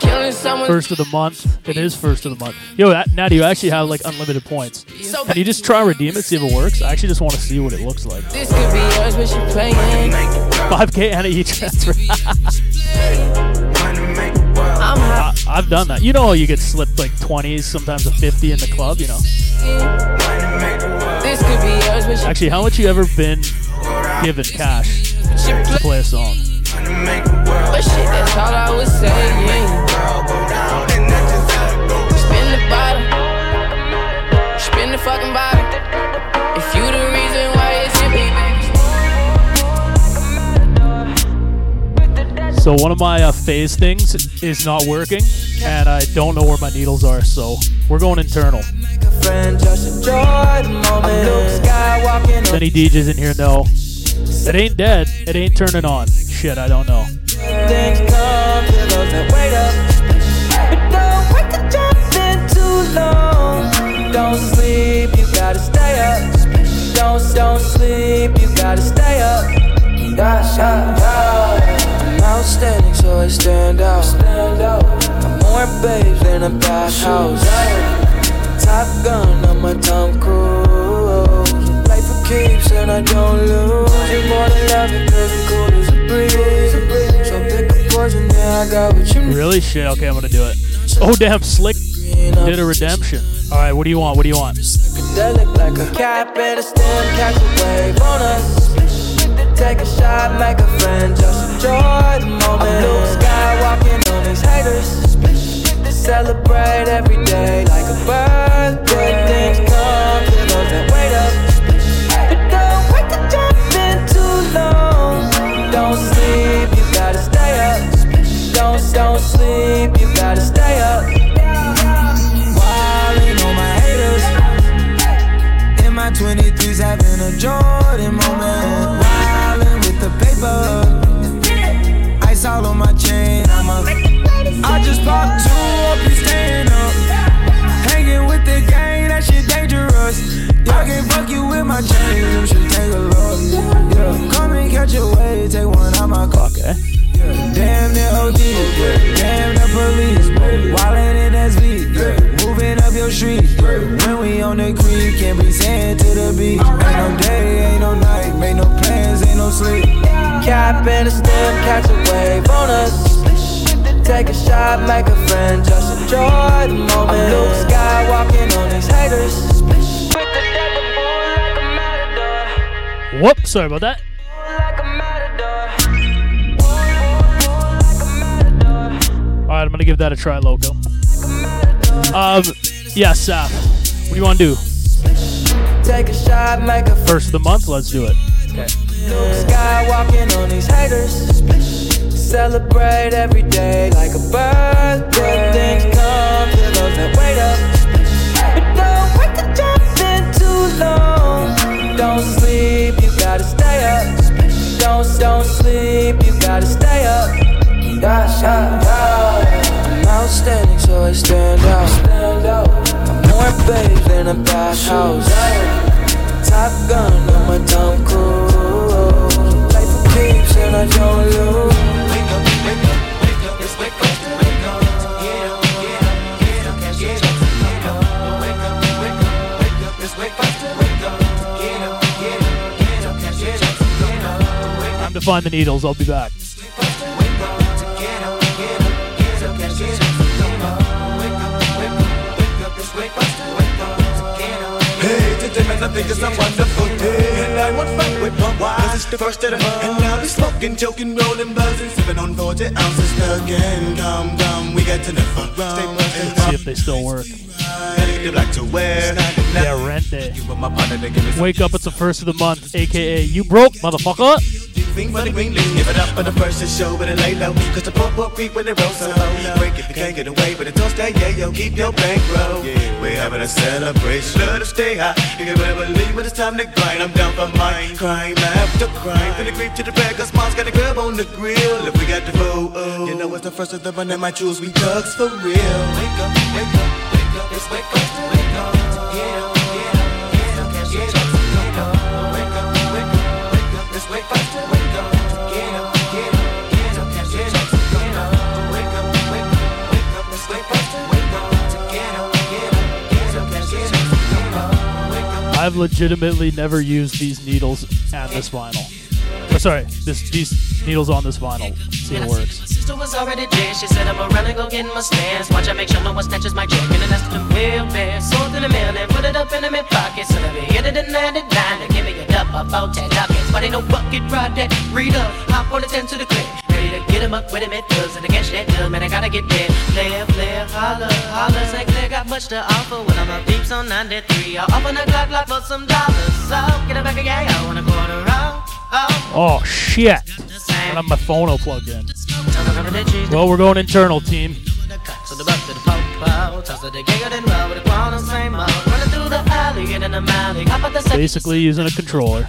Killing someone. First of the month. It is first of the month. Yo, that, Natty, you actually have like unlimited points. Can you just try redeem it, see if it works? I actually just want to see what it looks like. This could be us, but she playing. 5K and a e transfer. I'm high. I, I've done that. You know, how you get slipped like 20s, sometimes a 50 in the club, you know. Actually, how much you ever been given cash to play a song? But shit, that's all I was saying. So one of my uh, phase things is not working, and I don't know where my needles are. So we're going internal. friend, just enjoy the moment. I'm Luke Skywalking. If any DJs in here know, it ain't dead. It ain't turning on. Shit, I don't know. Don't sleep, you gotta stay up. Don't, don't sleep, you gotta stay up. Outstanding, so I stand out. Stand out. I'm more babes than a bathhouse. Top gun, I'm a Tom Cruise. Play for keeps and I don't lose. You more than love it, cause I'm cool as a breeze. So pick a poison, yeah, I got what you need. Really? Shit. Okay, I'm gonna do it. Oh damn, Slick did a redemption. All right, what do you want? What do you want? Psychedelic like a cap and a stem, catch a wave on us. Take a shot, make a friend, just enjoy the moment. I'm haters. Celebrate every day like a birthday. Things come to those that wait up. But don't wait to jump in too long. Don't sleep, you gotta stay up. Don't don't sleep, you gotta stay up. Wildin' on my haters. In my 23s, having a Jordan moment. Wildin' with the paper. Ice all on my chain. I'm a. I just popped two up, you staying up. Hanging with the gang, that shit dangerous. Y'all can fuck you with my chain, you should take a look. Yeah, come and catch a wave, take one out my car. Okay. Damn the OD, yeah. damn the police. Wildin' in SV, yeah. moving up your street. When we on the creek, can't be saying to the beach. Ain't no day, ain't no night, make no ain't no sleep. Cap the stem, catch a wave on us. Take a shot, make a friend, just enjoy the moment. I'm Luke Skywalking on these haters. Whoop, sorry about that. All right, I'm gonna give that a try, logo. Um, yeah, Saf. What do you want to do? Take a shot, make a First of the month, let's do it. Okay. Luke Skywalking on these haters. Celebrate every day like a birthday. Things come to those that wait up. But don't wait to jump in too long. Don't sleep, you gotta stay up. Don't don't sleep, you gotta stay up. Yeah. I'm outstanding, so I stand out. Stand out. I'm more babes than a bathhouse. Top gun on my Tom Cruise. Play for keeps and I don't lose. Time to find the needles. I'll be back. I think it's a wonderful day. And I want fun with my wife. Cause it's the first of the month. And I'll be smoking, joking, rolling, buzzing, sipping on 40 ounces again. Come, come, we got to never stay buzzing. See if they still work. They like to wear. Yeah, rent day. You and my partner, they give me some Wake up, it's the first of the month, aka you broke, motherfucker. Thing for the green leaf. Give it up for the first to show, but it lay low. Cause the poor, poor creep when they roll so low. Break if you can't get away, but it don't stay, yeah, yo. Keep your bankroll. Yeah, we're having a celebration. Let to stay high. You can never leave when it's time to grind. I'm down for mine. Crime after crime. From the creep to the bag, cause mom's got a grab on the grill. If we got the food, oh. You know it's the first of the month, and my jewels, we thugs for real. Wake up, wake up, wake up, it's wake up, wake up. I've legitimately never used these needles and this vinyl. Or sorry, this these needles on this vinyl. See it works. Sister was already. She said, I'm gonna go get my. Watch I make sure no one snatches my check. And real. Sold in the mail and put it up in the mid pocket. So let me hit it in 99 and give me a about 10 ducats. But ain't no bucket ride that. Read up, hop on the 10 to the clip. To get him up with him it does. And against that dub, man, I gotta get there. Player, player, holler, holler. Say clear, got much to offer. When I'm up deep on 93, I'll open the clock lock for some dollars. So get it back again, I want a quarter round. Oh, Oh shit! I have my phone plugged in. Well, we're going internal, team. So the buck to the poke toss the giggle then roll with the ground on same mode. Running through the alley, get in the alley, hop at the second. Basically using a controller.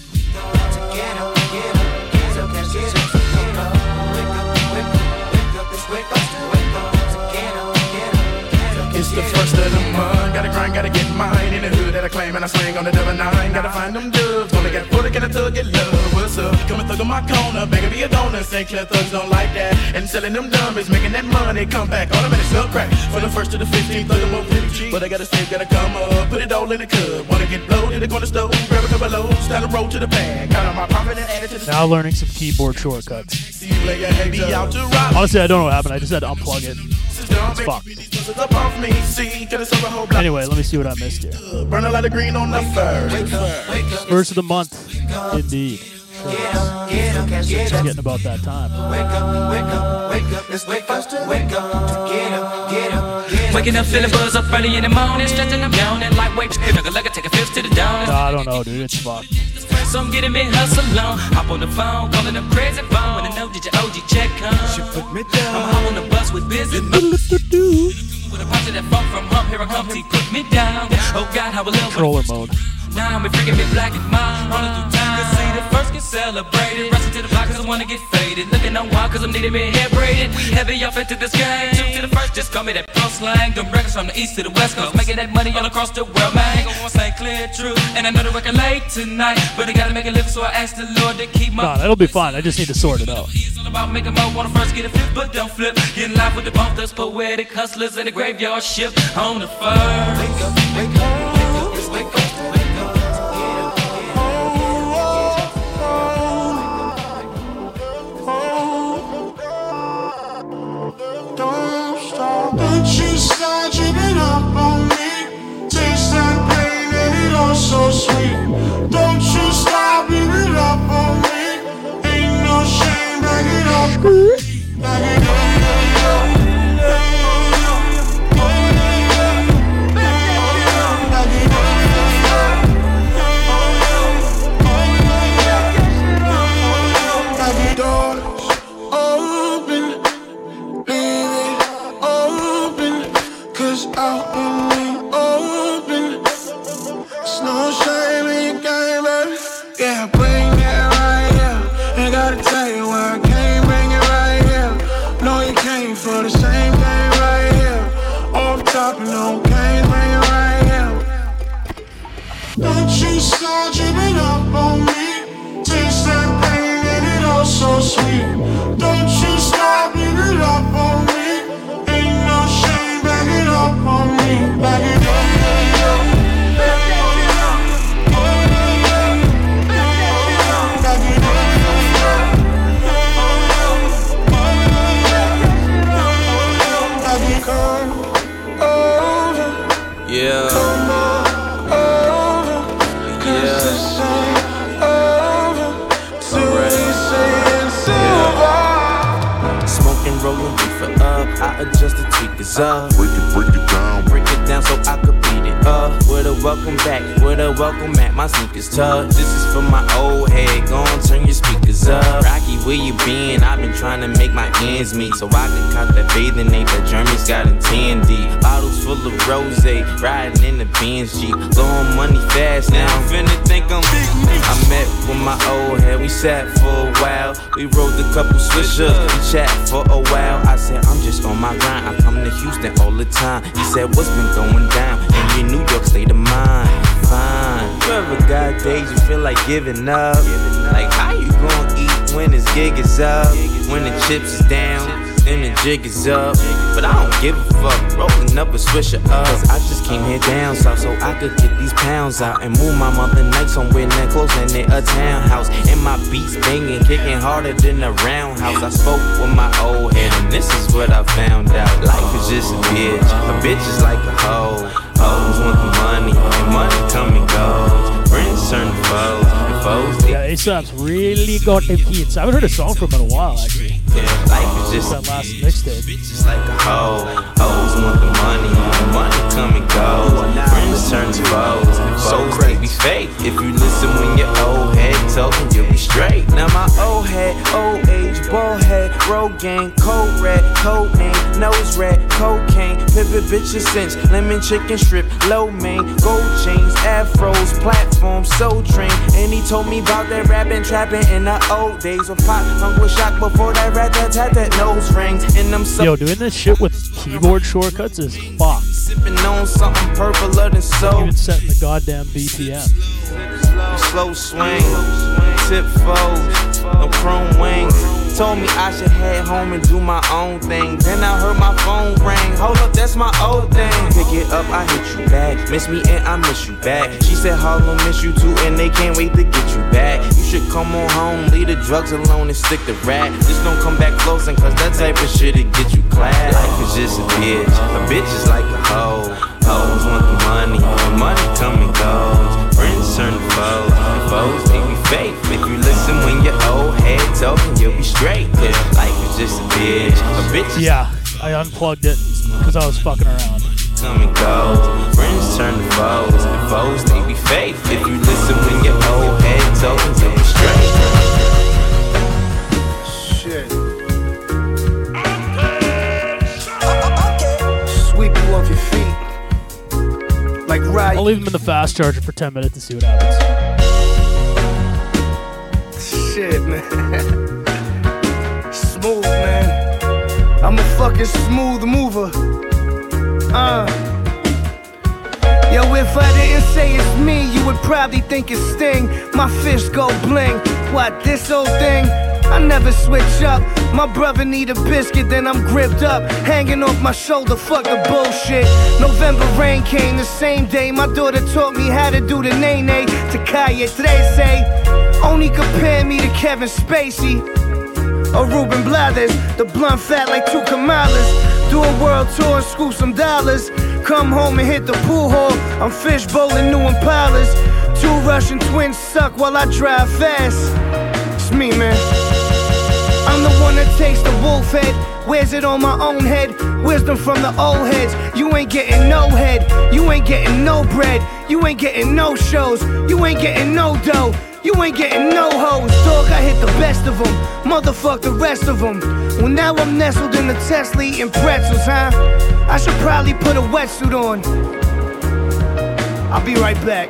mine. In the hood that I claim and I slang on the double nine. Gotta find them dubs. Only got 40, can a thug get love? What's up? Coming thug on my corner. Begging be a donor. St. Clair thugs don't like that. And selling them dummies, making that money come back. Automatic sell crack. From the first to the 15th, thug them up really cheap. But I gotta save, gotta come up. Put it all in the cup. Wanna get bloated, they gonna stove. Grab a couple below, style of roll to the bag. Got all my profit and added to the Now learning some keyboard shortcuts. Be out to rock. Honestly, I don't know what happened. I just had to unplug it. It's fucked. It's up off me, see, get us over a whole block. Anyway, let me see what I missed here. Burn a lot of green on the first. First of the month, indeed. It's getting about that time. Wake up, wake up, wake up. Let's wake up, wake up. Get up, get up, get up. Waking up feeling buzz up early in the morning, stretching I'm yawning like weight. Look a look take a fifth to the dawn. Nah, I don't know, dude. It's fucked. So I'm getting me hustle on. Hop on the phone, calling them crazy phone. Wanna know did your OG check come? She put me down. I'm hop on the bus with busy. With a punch of that funk from hump, here I come. T put me down. Oh God, how a little Controller mode. Now I'm freaking me black and mine. Running through time. Cause see the first get celebrated. Rushing to the block cause I wanna get faded. Looking on wild cause I'm needing me hair braided. We Heavy off into this game. Two to the first, just call me that pro slang. Them records from the east to the west coast. Making that money all across the world, man. Go on, say clear, true. And I know the record late tonight. But I gotta make a living, so I asked the Lord to keep my. Nah, that'll be fine. I just need to sort it out. It's all about making more. Wanna first get a flip, but don't flip. Getting live with the bump, those poetic hustlers in the graveyard ship on the first. Wake up, wake up, it I adjust the tweakers up. Break it, break it down. Break it down so I could beat it up. With a welcome back, with a welcome at my sneakers tuck. This is for my old head. Go on, turn your up. Rocky, where you been? I've been trying to make my ends meet. So I can cop that bathing ape that Jeremy's got in 10 deep. Bottles full of rose, riding in the Benz Jeep. Blowing money fast now. I'm finna think I'm big. I met with my old head, we sat for a while. We rode a couple swishers, we chat for a while. I said, I'm just on my grind. I come to Houston all the time. He said, What's been going down in your New York state of mind? Fine. You ever got days you feel like giving up? Like, how you gonna eat when this gig is up? When the chips is down? Then the jig is up, but I don't give a fuck. Rolling up a swisher up. Cause I just came here down south so I could get these pounds out and move my mother night somewhere that close in a townhouse. And my beats banging, kicking harder than a roundhouse. I spoke with my old head, and this is what I found out. Life is just a bitch, a bitch is like a hoe. Hoes want the money, and money come and goes. Friends turn to foes, foes Yeah, ASAP's really got them hits. I haven't heard a song from in a while, actually. Life is just that last mixtape. Bitches like a hoe. Hoes want the money. The money come and go. Friends turn to foes. Foes they be fake. If you listen when your old head talking, you'll be straight. Now my old head, old age, bald head, road gang, cold red, code name, nose red, cocaine, pivot bitches since lemon chicken strip, low main, gold chains, afros, platform, soul train. And he told me about that rapping, trapping in the old days. When pop punk was shocked before that rat tat tat that nose rings. And I'm so Yo, doing this shit with keyboard shortcuts is fucked. sipping on something purpler than so. Even setting the goddamn BPM. Slow swing, tip folds, no chrome wings. Told me I should head home and do my own thing. Then I heard my phone ring. Hold up, that's my old thing. Pick it up, I hit you back. Miss me and I miss you back. She said Harlem miss you too, and they can't wait to get you back. You should come on home, leave the drugs alone and stick to rap. Just don't come back closing, cause that type of shit it get you class. Life is just a bitch. A bitch is like a hoe. Hoes want the money, the money come and goes. Friends turn to foes, and foes they be fake. If you listen when your old head talking, you'll be straight. Yeah, life is just a bitch. A bitch is Yeah, I unplugged it because I was fucking around. come and goes. Friends turn to foes, and foes they be fake. If you listen when your old head talking, you'll be straight. Shit. Sweep you off your feet. Like right. I'll leave them in the fast charger for 10 minutes to see what happens. Shit, man. smooth, man. I'm a fucking smooth mover. Uh. Yo, if I didn't say it's me, you would probably think it's Sting. My fist go bling. What, this old thing? I never switch up. My brother need a biscuit, then I'm gripped up. Hanging off my shoulder, fuck the bullshit. November rain came the same day. My daughter taught me how to do the nay nay. To Kaya today say, only compare me to Kevin Spacey or Ruben Blathers. The blunt fat like two Kamalas. Do a world tour and scoop some dollars. Come home and hit the pool hall. I'm fish bowling new Impalas. Two Russian twins suck while I drive fast. It's me, man. I'm the one that takes the wolf head. Wears it on my own head. Wisdom from the old heads. You ain't getting no head. You ain't getting no bread. You ain't getting no shows. You ain't getting no dough. You ain't getting no hoes, dog. I hit the best of them, motherfuck the rest of them. Well, now I'm nestled in the Tesla eating pretzels, huh? I should probably put a wetsuit on. I'll be right back.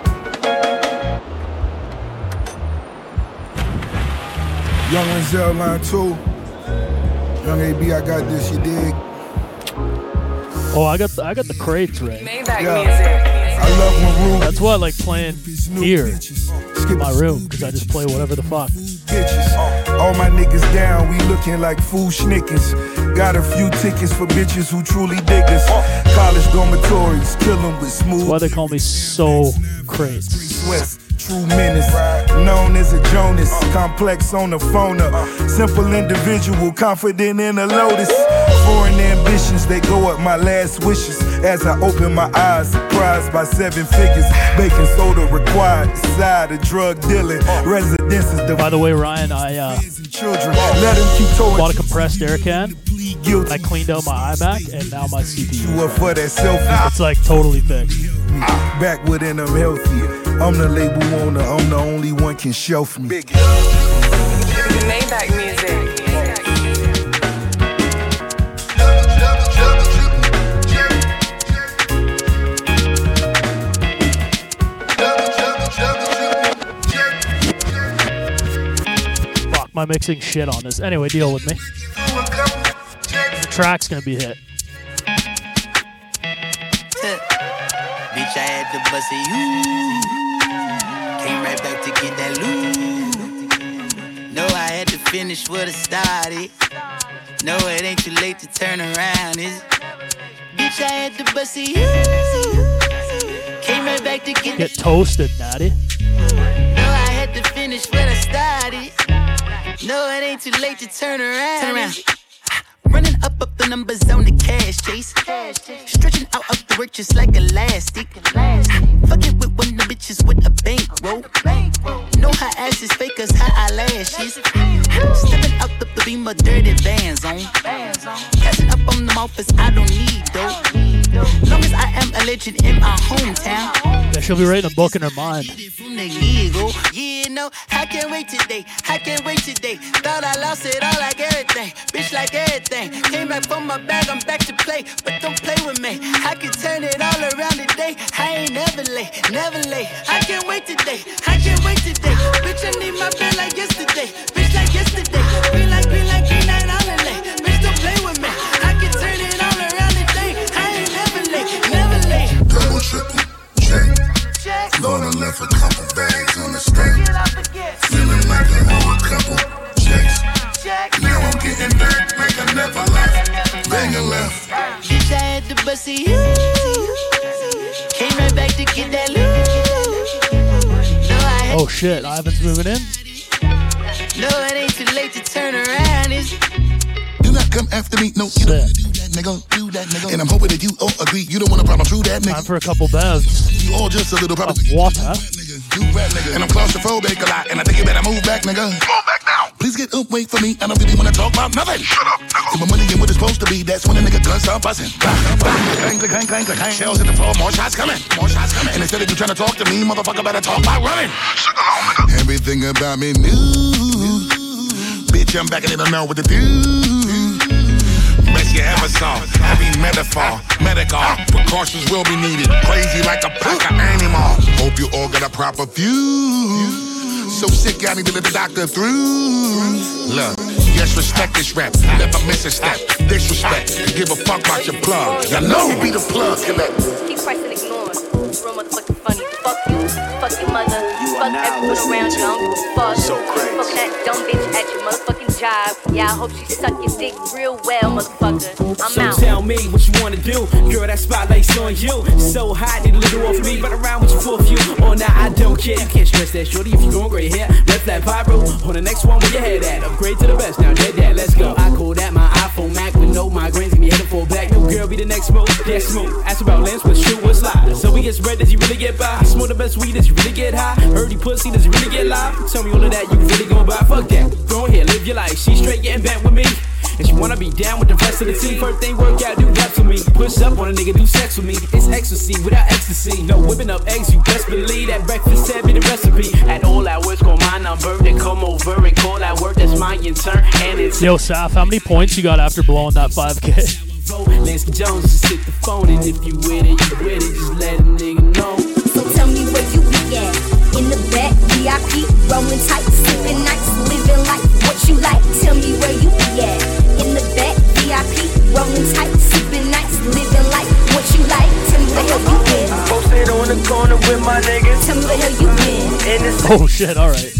Young Renzel line two. Young AB, I got this, you dig? Oh, I got the, I got the crates right. I love when room That's why I like playing here in my room because I just play whatever the fuck. All my niggas down, we looking like fool schnickers. Got a few tickets for bitches who truly dig us. College dormitories, kill 'em with smooth. That's why they call me so crates. True menace. Known as a Jonas, complex on the phone up. Simple individual, confident in a lotus. Foreign ambitions, they go up my last wishes. As I open my eyes, surprised by seven figures. Baking soda required, side of drug dealing. Residences By the way, Ryan, I uh, children. Let 'em keep towing. bought a compressed air can. I cleaned out my iMac and now my CPU. You up for that selfie? It's like totally fixed. Back within I'm healthy. I'm the label owner, I'm the only one can shelf me. Maybach music. My mixing shit on this. Anyway, deal with me. The track's gonna be hit. Bitch, I had to bust it, you. Came right back to get that loot. No, I had to finish what I started. No, it ain't too late to turn around, is it? Bitch, I had to bust it, you. Came right back to get Get toasted, Natty. No, I had to finish what I started. No, it ain't too late to turn around. Turn around. Running up up the numbers on the cash chase. Stretching out up the work just like elastic. Fucking with one of the bitches with a bankroll. Know her ass is fake cause her eyelashes. Stepping out the the beam of dirty bands on. Catching up on the offers I don't need though. Long as I am a legend in my hometown. She'll be writing a book in her mind. From the eagle. Yeah, no, I can't wait today. I can't wait today. Thought I lost it all like everything. Bitch, like everything. Came back from my bag, I'm back to play. But don't play with me. I can turn it all around today. I ain't never late, never late. I can't wait today. I can't wait today. Bitch, I need my bill like yesterday. Bitch, like yesterday. Like, like, Lord, I left a couple bags on the state. Feeling like I owe a couple checks. Now I'm getting back like I never left. Banger left. She tired to bust you. Came right back to get that loot. Oh shit, Ivan's moving in. No, it ain't too late to turn around. Not come after me, no. Shit that, nigga. Do that, nigga. And I'm hoping that you all agree. You don't want a problem, true that, nigga. Time for a couple bevs. You all just a little problem. Water. Do rap, nigga. And I'm claustrophobic a lot, and I think you better move back, nigga. Move back now. Please get up, wait for me. I don't really wanna talk about nothing. Shut up, nigga. my money get what it's supposed to be. That's when a nigga guns start busting. Bang, bang, clang, clang, clang, clang, clang. Shells hit the floor, more shots coming, more shots coming. And instead of you trying to talk to me, motherfucker, better talk by running. Everything about me new. Bitch, I'm back and they don't know what to do. Best you ever saw. Heavy metaphor, medical. Precautions will be needed. Crazy like a pack of animal. Hope you all got a proper view. So sick, I need to let the doctor through. Look, yes, respect this rap. Never miss a step. Disrespect. Give a fuck about your plug. You know be the plug connect. Keep pressing ignore. Real motherfucking funny. Fuck you. Fuck your mother. Fuck everyone around you. I don't give a fuck. Fuck that dumb bitch at your motherfucking job. Yeah, I hope she suck your dick real well, motherfucker. I'm so out. tell me what you wanna do, girl. That spotlight's on you. So hot, need a little off me. Run around with your full view. Oh, now I don't care. You can't stress that, shorty. If you going gray hair, left that pyro. On the next one, where your head at? Upgrade to the best. Now dead, dead. Let's go. I call that my iPhone Mac with no migraines. Give me headed for back. New girl, be the next move. Yeah, smooth. Ask about lens, what's true, what's lie. So we get spread, does he really get by? Smoke the best weed, does he really get high? Heard pussy, does he really get live? Tell me all of that, you really gon' buy. Fuck that. Go ahead, live your life. She straight getting bent with me. And she wanna be down with the rest of the team. First thing work out, do reps with me. Push up on a nigga, do sex with me. It's ecstasy without ecstasy. No whipping up eggs, you best believe that breakfast said be the recipe. At all hours, call my number, then come over and call that work. That's my intern, and it's Yo, Saf, how many points you got after blowing that 5K? Lansky Jones just hit the phone, and if you with it, you with it. Just let a nigga know. So tell me where you be at. In the back, VIP, rolling tight, sipping nice, living life. What you like? Tell me where you be at. In the back, VIP, rolling tight, sipping nice, living life. What you like? Tell me where you been. Posted on the corner with my niggas. Tell me where hell you been. Oh shit, alright.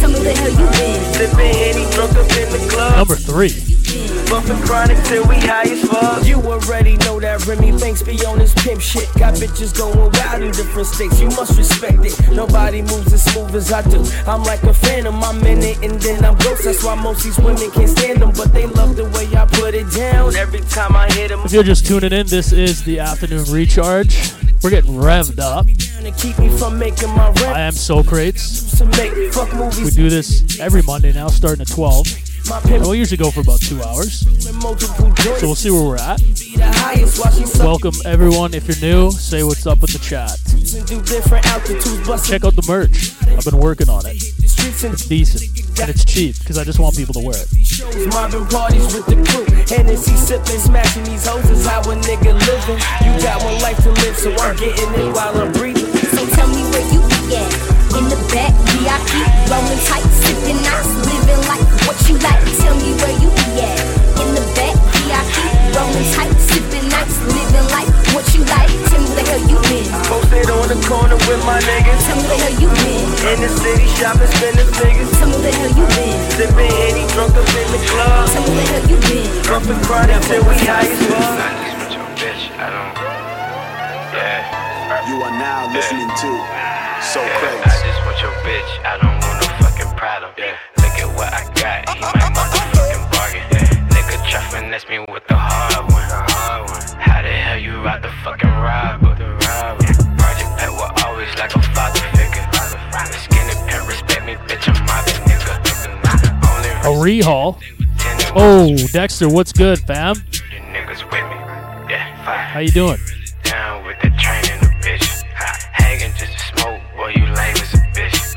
Tell me where hell you been. Sipping Henny, drunk up in the club. Number three. Bumping chronic till we high as fuck. You already know that Remy Banks be on his pimp shit. Got bitches going wild in different states. You must respect it. Nobody moves as smooth as I do. I'm like a phantom. I'm in it and then I'm ghost. That's why most these women can't stand them. But they love the way I put it down. Every time I hit them. If you're just tuning in, this is the afternoon recharge. We're getting revved up. To keep me from making my rent. I am make fuck We do this every Monday now, starting at 12. And we'll usually go for about two hours. So we'll see where we're at. Be the highest. Watching Welcome everyone. If you're new, say what's up in the chat. and do different altitudes. Busting Check out the merch. I've been working on it. It's decent. And it's cheap because I just want people to wear it. mobbing parties with the crew. Hennessy sipping, smashing these hoes is how a nigga living. You got one life to live, so I'm getting it while I'm breathing. So tell me where you be at. In the back, VIP, rolling tight, sipping nice, living life. What you like? Tell me where you be at. In the back, VIP, rolling tight, sipping nice, living life. What you like? Tell me where the hell you been. Posted on the corner with my niggas. Tell me where the hell you been. In the city, shopping, spending figures. Tell me where the hell you been. Sipping Henny, drunk up in the club. Tell me where the hell you been. Bumping chronic till we high as fuck. bitch. I don't. Yeah. You are now listening to So yeah. Crazy. I just want your bitch. I don't want no fucking problem. Yeah. What I got. He my motherfucking bargain. Nigga try finesse me with the hard one. How the hell you out the fucking robber? Project Pat will always like a father figure. Skinny pimp respect me, bitch. I'm mobbing nigga. Only A rehaul. Oh, Dexter, what's good, fam? me. Yeah. How you doing? Down with the train and the bitch. Hanging just to smoke, boy, you lame as a bitch.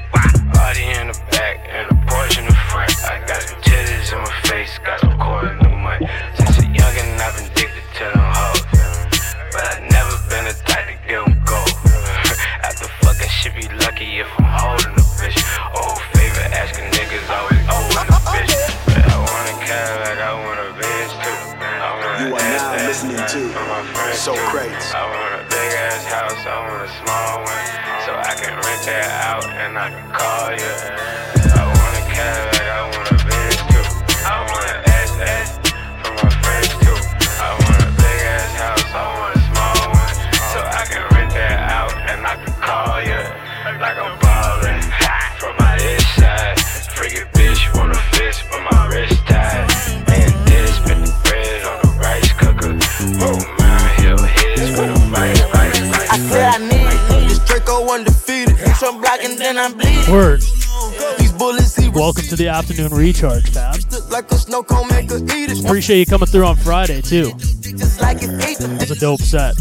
Party in the back and a in the front. I got some titties in my face, got some cord in the mud. Since a youngin', I've been addicted to them hoes. But I never been the type to get them go. After fucking shit, be lucky if I'm holding a bitch. Old favorite asking niggas always owing a bitch. But I want a Cadillac, I want a Benz too. You are now listening to So Crazy. I want a big ass house, I want a small one. So I can rent that out and I can call you. and then I. Word. Welcome to the afternoon recharge, Fab. Appreciate you coming through on Friday, too. That's a dope set.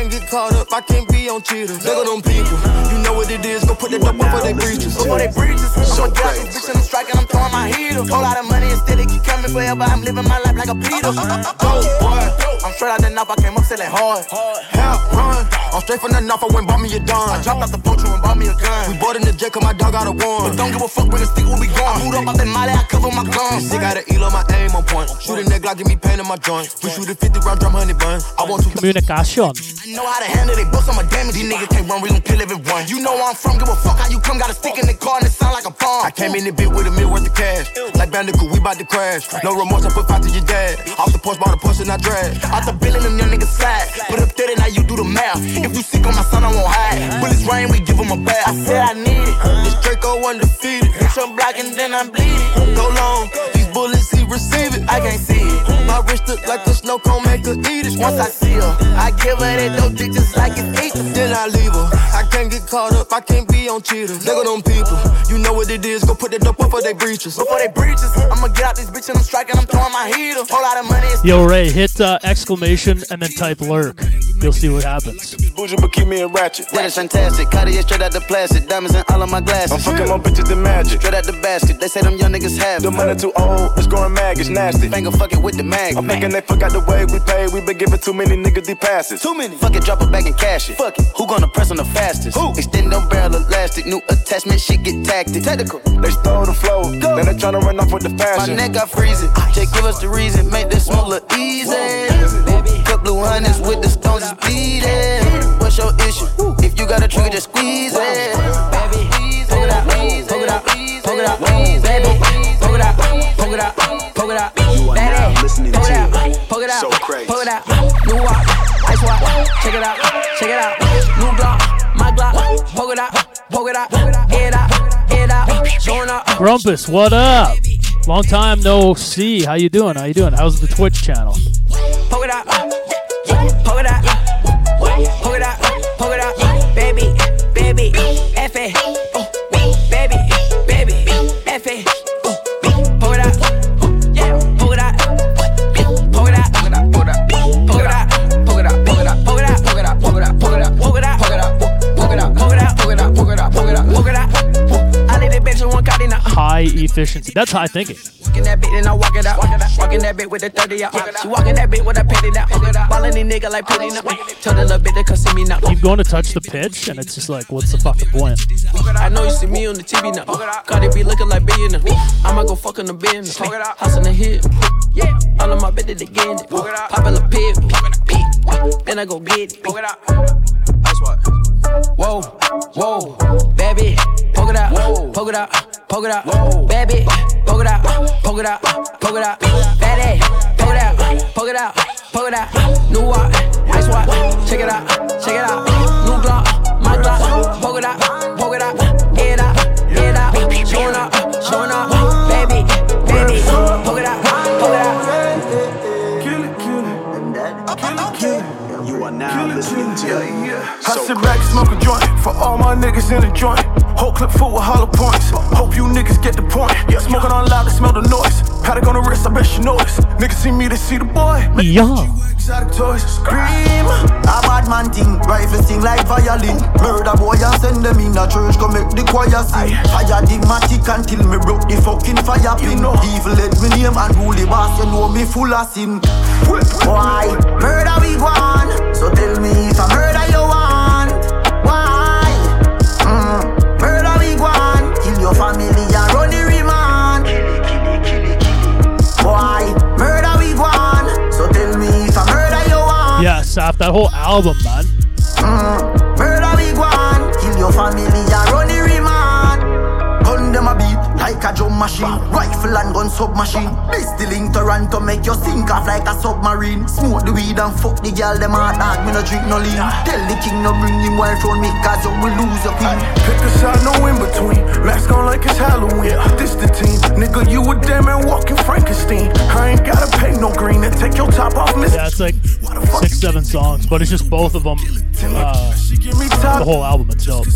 Can't get caught up, I can't be on cheaters. Look at them people, you know what it is. Go put it up before they breaches. Before they breaches, I'ma get bitch and I'm striking, I'm throwing my heater. Whole lot of money instead, it keep coming forever. I'm living my life like a Peter. Go, oh, boy. I'm straight out the knife, I came up selling hard. Help, run. I'm straight from the knife, I went bought me a dime. I dropped out the poacher and bought me a gun. We bought in the jet, cause my dog got a one. But don't give a fuck when the stick, where we going. I moved up out that molly, I cover my guns. Sick out of Elo, my aim on point. Shoot a nigga, Glock, give me pain in my joint. We shoot a 50 round drum, honey bun. I want to Communication. Know how to handle they it, bust on my damage. These niggas can't run, we gon' kill everyone. You know where I'm from, give a fuck how you come. Got a stick in the car and it sound like a bomb. I came in the bit with a meal worth of cash. Like Bandicoot, we bout to crash. No remorse, I put five to your dad. Off the porch, bought a Porsche and I drag. Out the billing, them young niggas slide. Put up 30, now you do the math. If you sick on my son, I won't hide. Bullets rain, we give him a bath. I said I need it. This Draco undefeated. Trump blocking, then I'm bleeding. Go long, bullets, he receive it. I can't see it. My wrist look like a snow cone, make her eat it. Once I see her, I give her that dope dick just like it's eight. Then I leave her. I can't get caught up, I can't be on cheaters. Look at them people, you know what it is. Go put it up before they breaches. Before they breaches, I'ma get out this bitch and I'm striking, I'm throwing my heater. Whole lot of money Yo, Ray, hit uh, exclamation and then type lurk. You'll see what happens. Bougie, but keep me in ratchet. That is fantastic. Cartier straight out the plastic. Diamonds in all of my glasses. I'm fucking more bitches than magic. Straight out the basket. They say them young niggas have. The money too old, it's going mag, it's nasty. Finger fucking with the mag. I'm thinking they forgot the way we pay. We been giving too many niggas the passes. Too many. Fuck it, drop it back and cash it. Fuck it. Who gonna press on the fastest? Who? Extend them barrel elastic. New attachment, shit get tactic. Technical. They stole the flow. Now they tryna run off with the fashion. My neck got freezing. Just give us the reason. Make this smoke look easy. Cut blue hundreds with the stones is bleeding. What's your issue? If you got a trigger, just squeeze it. Baby, poke it out, poke it out, poke it out, baby, poke it out, poke it out, poke it out. You are now listening Poke it out, to poke it out, So Crazy. poke it out. New watch, ice watch, check it out, check it out. New Glock, my Glock, poke it out, poke it out, head out, head out, showing up. Grumpus, what up? Long time no see. How you doing? How you doing? How's the Twitch channel? Poke it out, poke it out, poke it out, poke it out, baby, baby, F it, High efficiency. That's high thinking. Walking that bit and I walk it out. Walking that bit with the 30 out. She walking that bit with a petty out. Ballin' these nigga like petty now. Tell the little bit to come see me now. Keep going to touch the pitch, and it's just like, what's the fucking point? I know you see me on the TV now. Cardi be looking like billionaire. I'ma go fuck on the business. House in the hill. Yeah, all of my bitches they getting it. Popular pit. Then I go get it. That's what. Whoa, whoa, baby, poke it out, poke it out, poke it out, baby, poke it out, poke it out, poke it out, baby, poke it out, poke it out, poke it out, new watch, ice watch, check it out, check it out, new Glock, my Glock, poke it out, poke it out, head out, head out, showing up, showing up, I sit back, smoke a joint for all my niggas in the joint. Whole clip full with hollow points. Hope you niggas get the point. Yeah, smoking on loud, I smell the noise. Patek on the wrist, I bet you notice. Niggas see me, they see the boy. Yeah. Exotic toys, scream. A bad man thing, rifle sing like violin. Murder boy and send them in a church, go make the choir sing. Fire the matic until me broke the fucking fire pin. Evil let me name and rule the boss, you know me full of sin. Why? Murder we want, so tell me if I murder Saf, that whole album, man. Mm. Murder we want, kill your family machine. Rifle and gun submachine. This the link Toronto make you sink off like a submarine. Smoke the weed and fuck the girl them hard dog. Me no drink no lean. Tell the king no bring him wife round me cause you will lose your queen. Pick a side, no in between. Mask on like it's Halloween. This the team. Nigga, you a damn man walking Frankenstein. I ain't gotta pay no green and take your top off, miss. Yeah, it's like six, seven songs, but it's just both of them. Uh, the whole album, it's dope.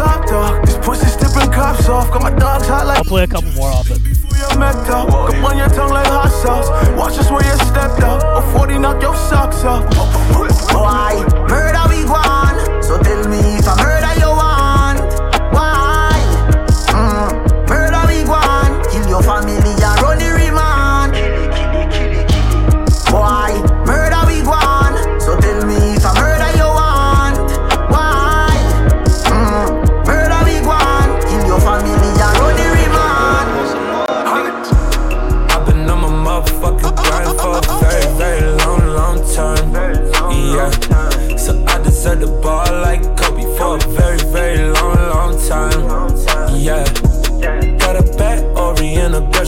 Top dog. This pussy stripping cops off. Got my dogs hot like. I'll play a couple more off it. your mech up. Cup on your tongue like hot sauce. Watch us where you stepped up. A 40 knock your socks off. Why? Murder we want. So tell me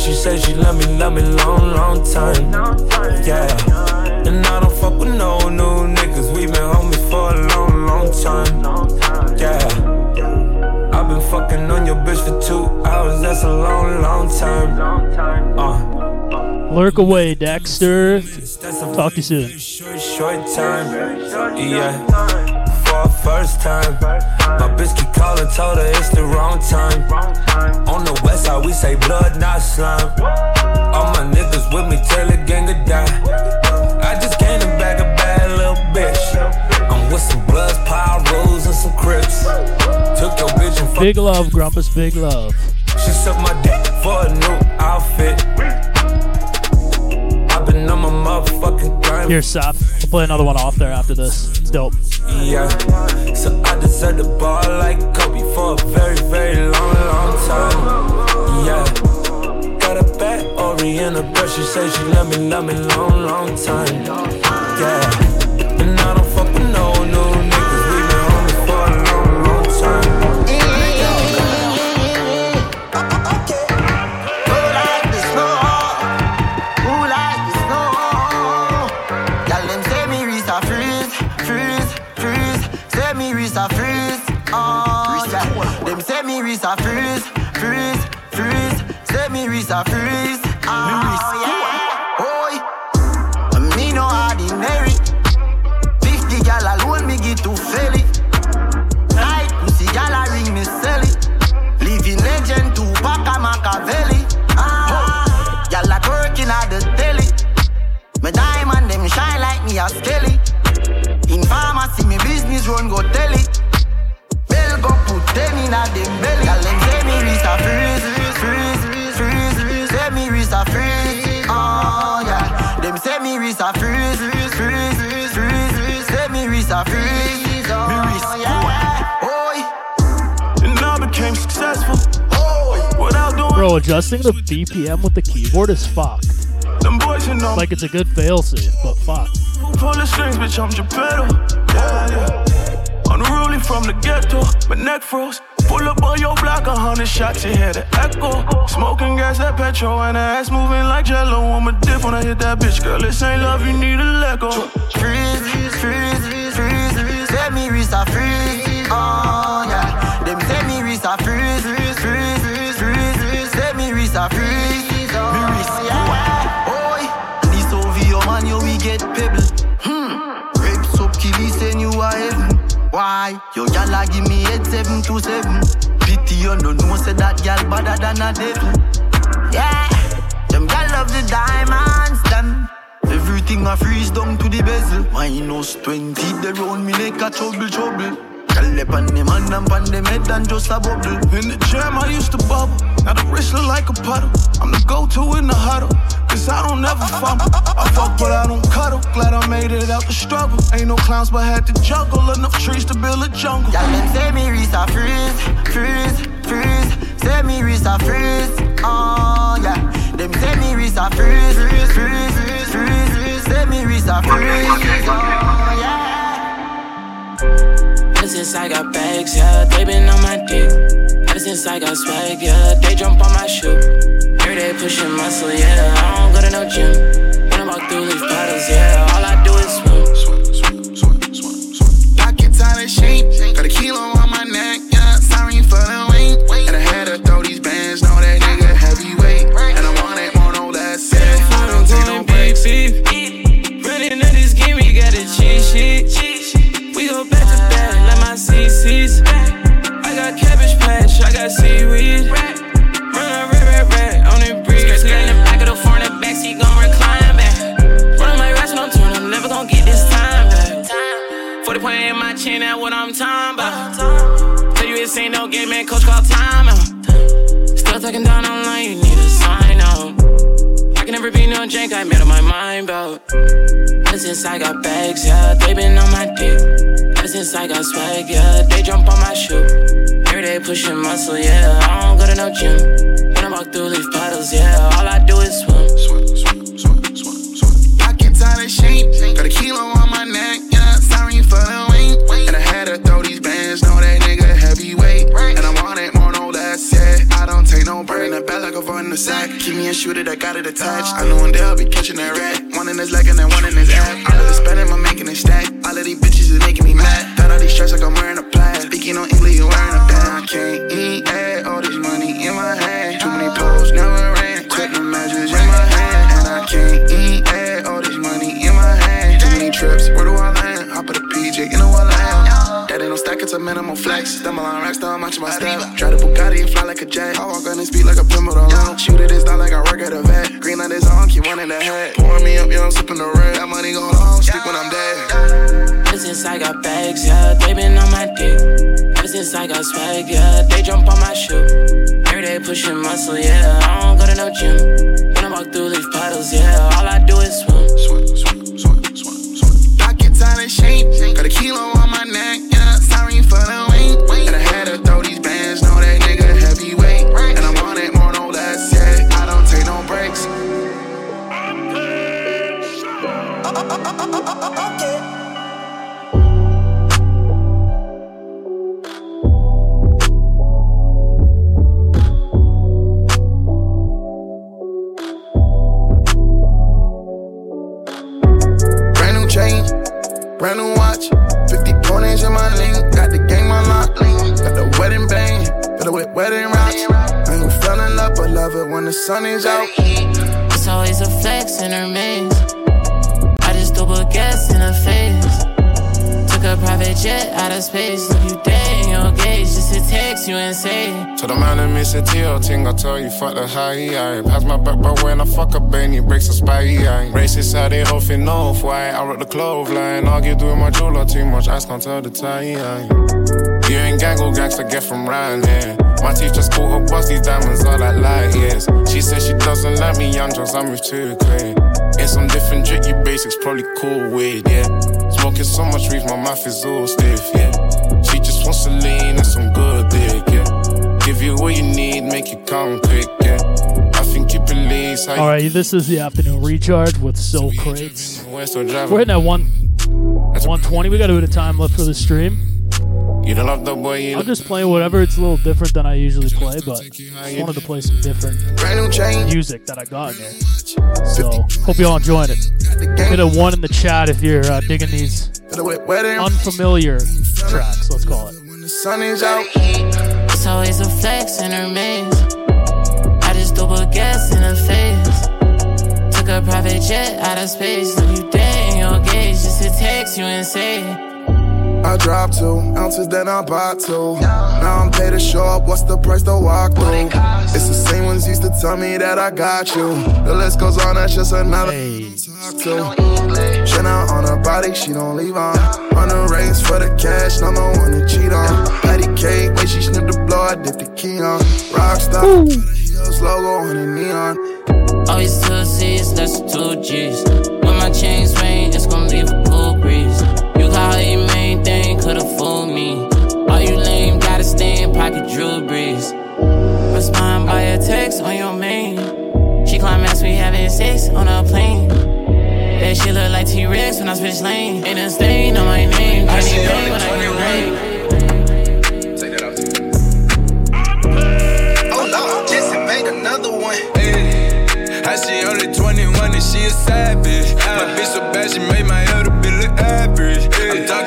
she said she love me, love me long, long time. Yeah. And I don't fuck with no new niggas, we been homies for a long, long time. Yeah. I've been fucking on your bitch for two hours, that's a long, long time. Uh. Lurk away, Dexter. Talk to you soon. Short, short time, yeah. First time, my bitch keep calling, told her it's the wrong time. On the west side, we say blood, not slime. All my niggas with me till the gang will die. I just came to bag a bad little bitch. I'm with some bloods, pyros, and some crips. Took your bitch and Big love, Grumpus. Big love. she sucked my dick for a new outfit. I've been on my motherfucking grind. Here, Seth. I'll play another one off there after this. Dope. Yeah, so I deserve the ball like Kobe for a very, very long, long time. Yeah, got a bad Ori and a girl, she say she love me, love me long, long time. Yeah, and I don't fuck with no new niggas, Say me Adjusting the BPM with the keyboard is fucked. them boys, you know. Like it's a good fail failsafe, but fuck. Pull the strings, bitch, I'm Geppetto. Yeah, yeah. Unruly from the ghetto, my neck froze. Pull up on your block, a hundred shots, you hear the echo. Smoking gas, that petrol, and her ass moving like jello. I'm a dip when I hit that bitch, girl. This ain't love, you need a let go. Freeze, freeze, freeze. Say me wrist a freeze. Oh yeah. Them say me freeze, freeze, seven to seven. Pity you no know say that gyal better than a devil. Yeah, them gyal love the diamonds, them. Everything I freeze down to the bezel. Minus 20, they round me neck a trouble, trouble. Gyal up on them hand and on them head and just a bubble. In the jam, I used to bubble. Now the wrist look like a puddle. I'm the go-to in the huddle. Cause I don't never fumble. I fuck, but I don't cuddle. Glad I made it out the struggle. Ain't no clowns, but had to juggle. Enough trees to build a jungle. Gyal them say me wrist a freeze, freeze, freeze. Say me wrist a freeze. Oh yeah. Them say me wrist a freeze, freeze, freeze, freeze. Say me wrist a freeze. Oh yeah. Ever since I got bags, yeah, they been on my dick. Ever since I got swag, yeah, they jump on my shoe. Every day pushing muscle, yeah, I don't go to no gym. When I walk through these bottles, yeah, all I do is what I'm talking about. Tell you this ain't no game, man. Coach call timeout. Still talking down online, you need a sign out. I can never be no jank, I made up my mind about. Ever since I got bags, yeah, they been on my dick. Ever since I got swag, yeah, they jump on my shoe. Every day pushing muscle, yeah, I don't go to no gym. When I walk through leaf puddles, yeah, all I do is swim. Break. In the back like a in the sack. Keep me a shooter that got it attached. I know one day I'll be catching that rat. One in his leg and then one in his ass. All of the spending, I'm making it stack. All of these bitches is making me mad. Got all these stress like I'm wearing a plaid. Speaking on English, you wearing a band. I can't eat, add all this money in my hand. Too many posts, never That ain't no stack, it's a minimal flex. Stumble on racks, I'm matching my step. Drive the Bugatti and fly like a jet. I walk on the speed like a pivotal line. Shoot it, it's not like I work at a vet. Green light is on, keep in the head. Pouring me up, yeah, I'm sipping the red. That money go long, sleep when I'm dead. Ever since I got bags, yeah, they been on my dick. Ever since I got swag, yeah, they jump on my shoe. Every day pushing muscle, yeah, I don't go to no gym. When I walk through leaf puddles, yeah, all I do is swim. Fuck the high, I Pass my back, but when I fuck a Benny, breaks a spy, I Racist how they huffing off, why I rock the clothesline. Argue doing my jeweler too much, I can't tell the tie, You ain't gang or gangster, get from round here. My teeth just caught up, bust these diamonds all that light, yes. She says she doesn't like me, young drugs, I'm move too quick. In some different drink, you basics probably cool with, yeah. Smoking so much weed, my mouth is all stiff, yeah. She just wants to lean and some good yeah. Give you what you need, make you come quick, yeah. I think you believes how All right, this is the afternoon recharge with Sokrates. We're hitting at one, 120. We got a bit of time left for the stream. You don't love the boy, you I'm just playing whatever. It's a little different than I usually play, but just wanted to play some different music that I got in here. So hope you all enjoying it. Hit a one in the chat if you're uh, digging these unfamiliar tracks. Let's call it. It's always a flex in her maze. I just double gas in her face. Took a private jet out of space. Look you dead in your gauge just to text you and say. I dropped two ounces, then I bought two. Now I'm paid to show up. What's the price to walk through? It's the same ones used to tell me that I got you. The list goes on, that's just another talk to. Chanel on her body, she don't leave on. Run the race for the cash, number one to cheat on. Patty cake, when she snipped the blow, I dip the key on. Rockstar, heels logo on the neon. Always two C's, that's two G's. When my chain swing, it's gonna leave a cool breeze. You got how you Respond by a text on your main. She climax, we having sex on a plane. That shit look like T-Rex when I switch lane. Ain't a stain on my name. Got me paid when I get raid. Take. Oh no, Jesse made another one. How she only 21 and she a savage. My bitch so bad she made my elder bill look average. I'm talking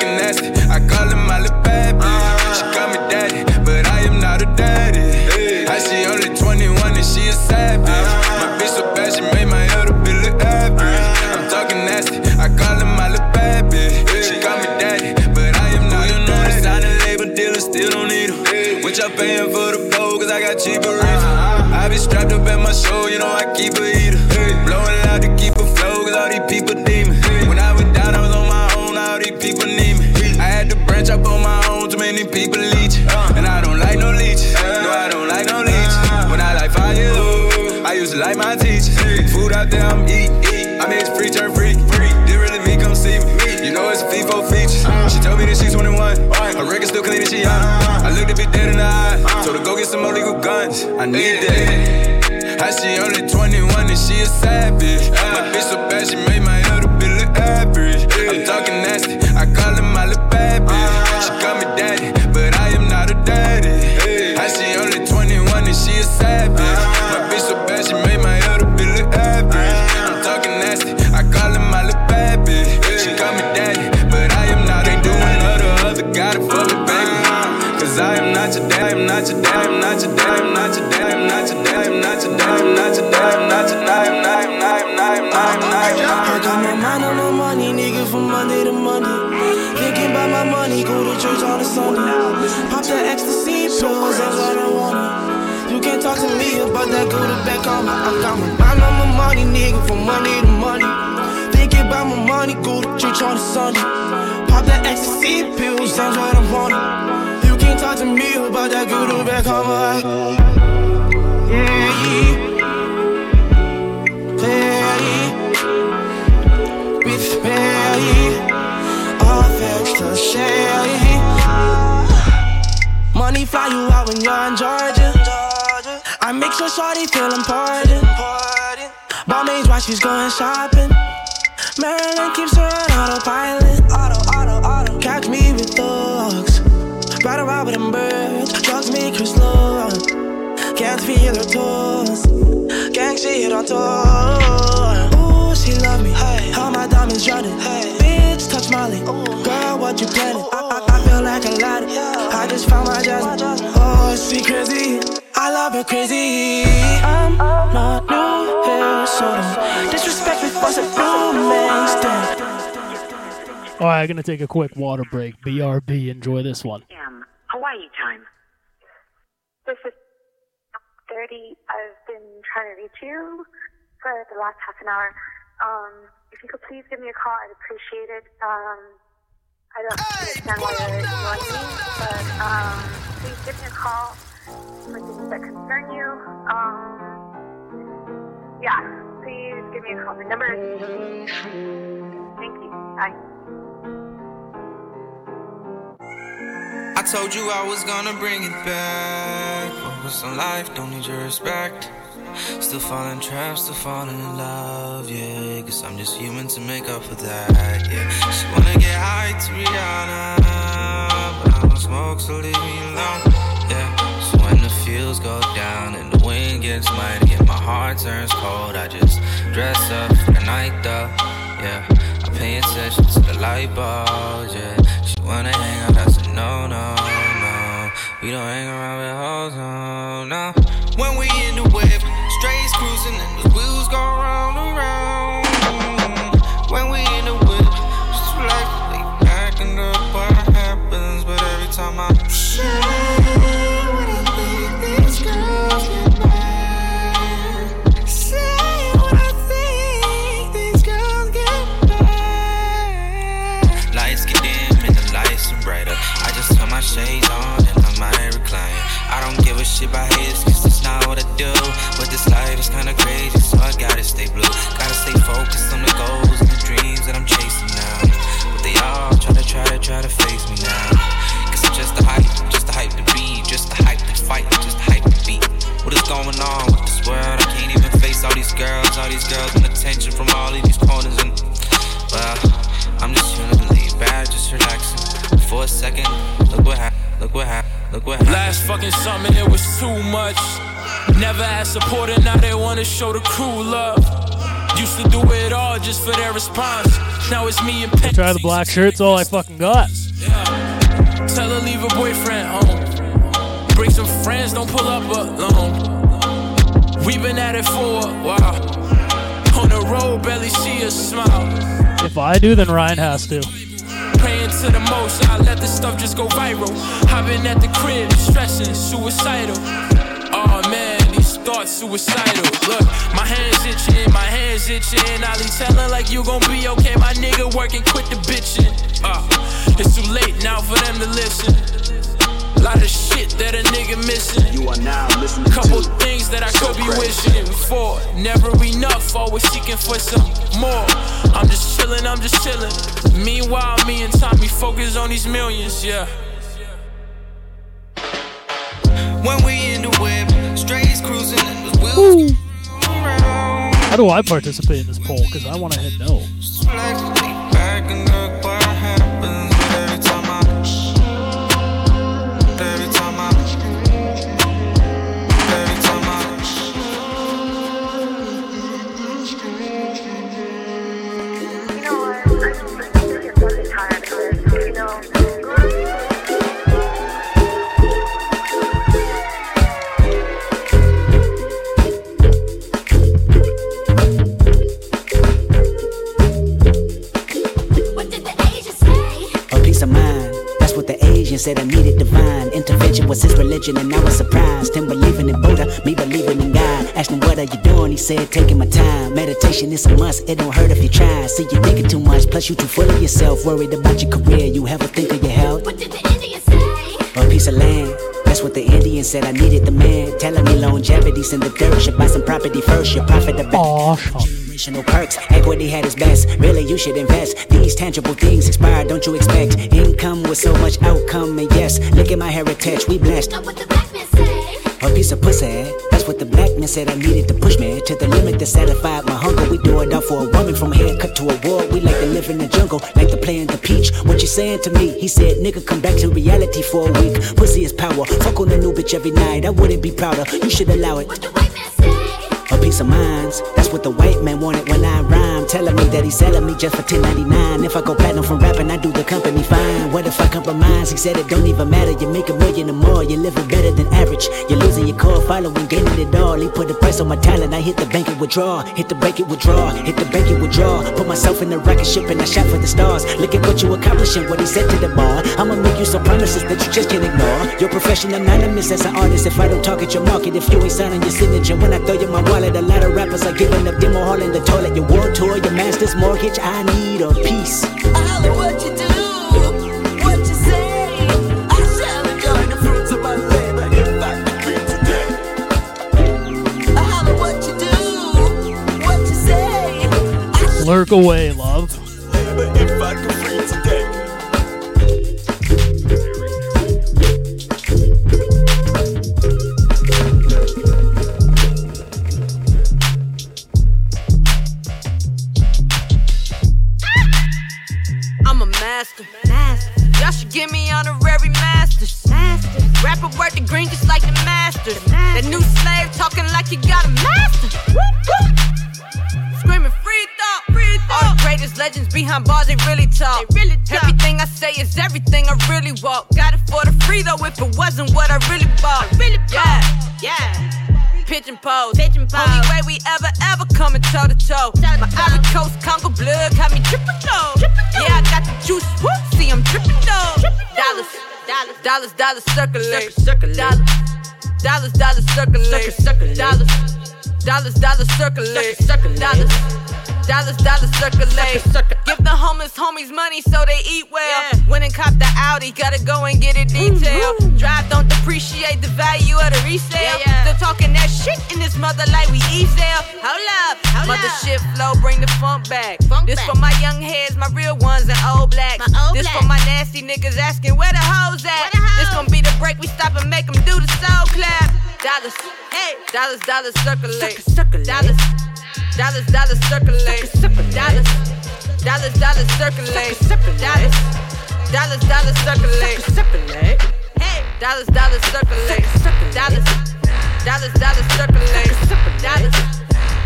that's what I want. You can't talk to me about that go to back on me. Yeah, yeah. with me. All thanks to. Money fly you out when you're in Georgia. I make sure Shorty feel important. Balmain's while she's going shopping. Marilyn keeps her on autopilot. Catch me with thugs. Ride around with them birds. Drugs make her slow. Can't feel her toes. Gang shit on tour. Ooh, she love me. Hey, all my diamonds running. Hey, bitch, touch Molly. Girl, what you planning? I, I, I feel like a lot. I just found my jasmine. Oh, she crazy. I love her crazy. I'm not new here, so don't disrespect me for some new man stand. All right, I'm gonna take a quick water break. BRB, enjoy this one. a.m. Hawaii time. This is 30. I've been trying to reach you for the last half an hour. Um, if you could please give me a call, I'd appreciate it. Um, I don't understand why you're ignoring me, but um, please give me a call for things that concern you. Um, yeah, please give me a call. The number is. Thank you. Bye. Told you I was gonna bring it back. Focus on life, don't need your respect. Still falling trapped, still falling in love, yeah. Cause I'm just human to make up for that, yeah. She wanna get high to Rihanna, but I don't smoke, so leave me alone, yeah. So when the fields go down and the wind gets mighty and my heart turns cold, I just dress up for the night, though, yeah. I pay attention to the light bulbs, yeah. She wanna hang out, We don't hang around with hoes, oh, no, shit about haters, cause that's not what I do. But this life is kinda crazy, so I gotta stay blue. Gotta stay focused on the goals and the dreams that I'm chasing now. But they all try to, try to, try to face me now. Cause I'm just a hype, just a hype to be, just a hype to fight, just a hype to be. What is going on with this world? I can't even face all these girls, all these girls and attention from all of these corners and well, I'm just feeling laid back, just relaxing. For a second, look what happened, look what happened, look what happened. Last fucking summer it was too much. Never had support and now they wanna show the crew love. Used to do it all just for their response. Now it's me and Pen. Try the black shirt's all I fucking got. Tell her leave her boyfriend home. Bring some friends, don't pull up alone. We been at it for a while. On the road, barely see a smile. If I do, then Ryan has to. Praying to the most, I let this stuff just go viral. Been at the crib, stressing, suicidal. Oh man, these thoughts suicidal. Look, my hands itching, my hands itching. I be telling like you gon' be okay. My nigga working, quit the bitching. Uh, it's too late now for them to listen. Lot of shit that a nigga missing. You are now listening Couple to things that I So could be Crazy. wishing for. Never enough, always seeking for some more. I'm just chillin', I'm just chillin'. Meanwhile, me and Tommy focus on these millions, yeah. When we in the whip, straight cruising, the wheels. How do I participate in this poll? Because I want to hit no. Said I needed divine intervention was his religion, and I was surprised. Him believing in Buddha, me believing in God. Asked him what are you doing? He said taking my time. Meditation is a must. It don't hurt if you try. See you thinking too much, plus you too full of yourself. Worried about your career, you ever think of your health? What did the Indian say? A piece of land. That's what the Indian said. I needed the man telling me longevity's in the dirt. Should buy some property first. Your profit the best. Generational perks, equity had its best. Really, you should invest. These tangible things expire, don't you expect? Income with so much outcome, and yes, look at my heritage, we blessed. A piece of pussy, that's what the black man said. I needed to push me to the limit that satisfied my hunger. We do it all for a woman from a haircut to a war. We like to live in the jungle, like to play in the peach. What you saying to me? He said, nigga, come back to reality for a week. Pussy is power, fuck on a new bitch every night. I wouldn't be prouder, you should allow it. A piece of minds, that's what the white man wanted when I rhyme. Telling me that he's selling me just for 10.99. If I go platinum from rapping, I do the company fine. What if I compromise? He said it don't even matter. You make a million or more, you're living better than average. You're losing your core following, gaining it all. He put a price on my talent. I hit the bank and withdraw, hit the bank and withdraw, hit the bank and withdraw. Put myself in the rocket ship and I shot for the stars. Look at what you accomplishing, what he said to the bar. I'ma make you some promises that you just can't ignore. Your profession anonymous as an artist. If I don't talk at your market, if you ain't signing your signature, when I throw you my wallet, a lot of rappers are giving up demo hall in the toilet. Your world tour, your master's mortgage. I need a piece. what you do, what you say. I shall enjoy the fruits of my labor if I could dream today. I holler what you do, what you say. Lurk away, really walk. Got it for the free though, if it wasn't what I really bought. really Yeah, yeah. Pigeon pose. Pigeon pose. Only way we ever, ever coming toe to toe. My Ivory Coast Congo blood got me dripping though. Yeah, I got the juice. Woo. See, I'm dripping though. Dollars, dollars, Dallas, dollars, dollars circulate. Circulate. Dollars, dollars, dollars circulate. Circulate. Dollars, dollars, dollars circulate. circulate. Dollars. Dollars, dollars circulate. Give the homeless homies money so they eat well. When and cop the Audi, gotta go and get it detailed. Drive don't depreciate the value of the resale. yeah Still talking that shit in this mother like we e-sale. Hold up, mother shit flow, bring the funk back. Funk this for my young heads, my real ones and old blacks. this for my nasty niggas asking where the hoes at. This gon' be the break we stop and make them do the soul clap. Dollars, hey, dollars, dollars circulate. Dollars. Dollars, dollars circulate. Dollars, dollars, dollars circulate. Dollars, dollars, dollars circulate. Hey, dollars, dollars circulate. Dollars, dollars, dollars circulate.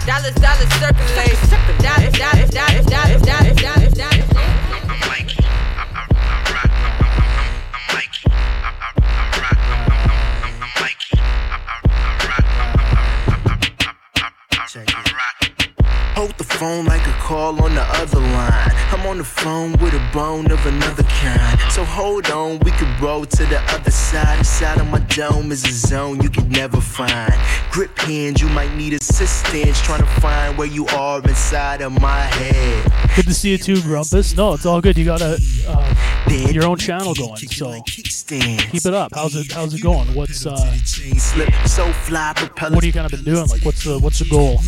Dollars, dollars, dollars circulate. Dollars, dollars, dollars, dollars, dollars, dollars, dollars. Hold the phone like a call on the other line. I'm on the phone with a bone of another kind. So hold on, we could roll to the other side. Inside of my dome is a zone you could never find. Grip hands, you might need assistance trying to find where you are inside of my head. Good to see you too, Grumpus. No, it's all good. You got a uh, your own channel going, so keep it up. How's it How's it going? What's uh, so what have you kind of been doing? Like, what's the What's the goal?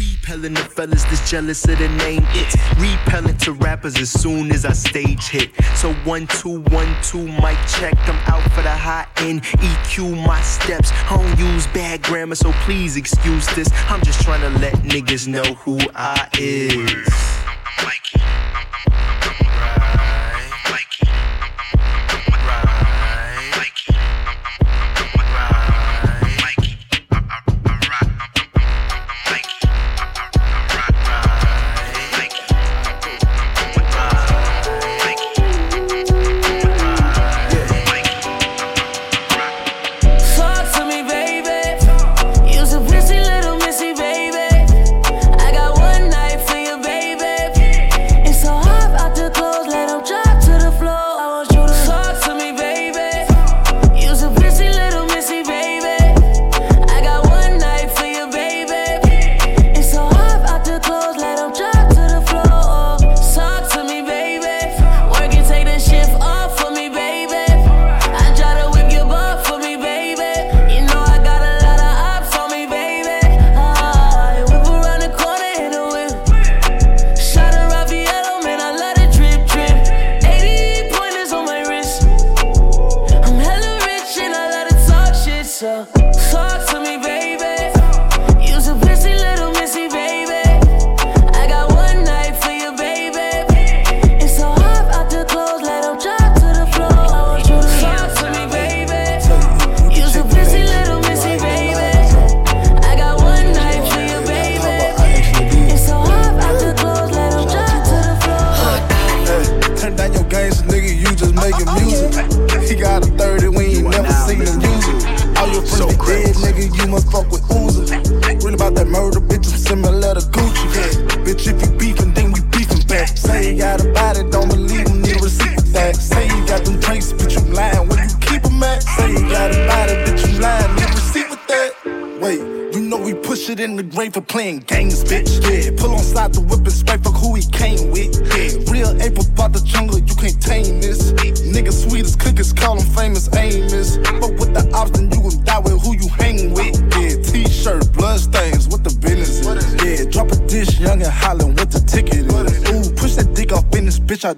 Jealous of the name. It's repellent to rappers as soon as I stage hit. So one two one two mic check. I'm out for the high end. EQ my steps. I don't use bad grammar, so please excuse this. I'm just trying to let niggas know who I is. Talk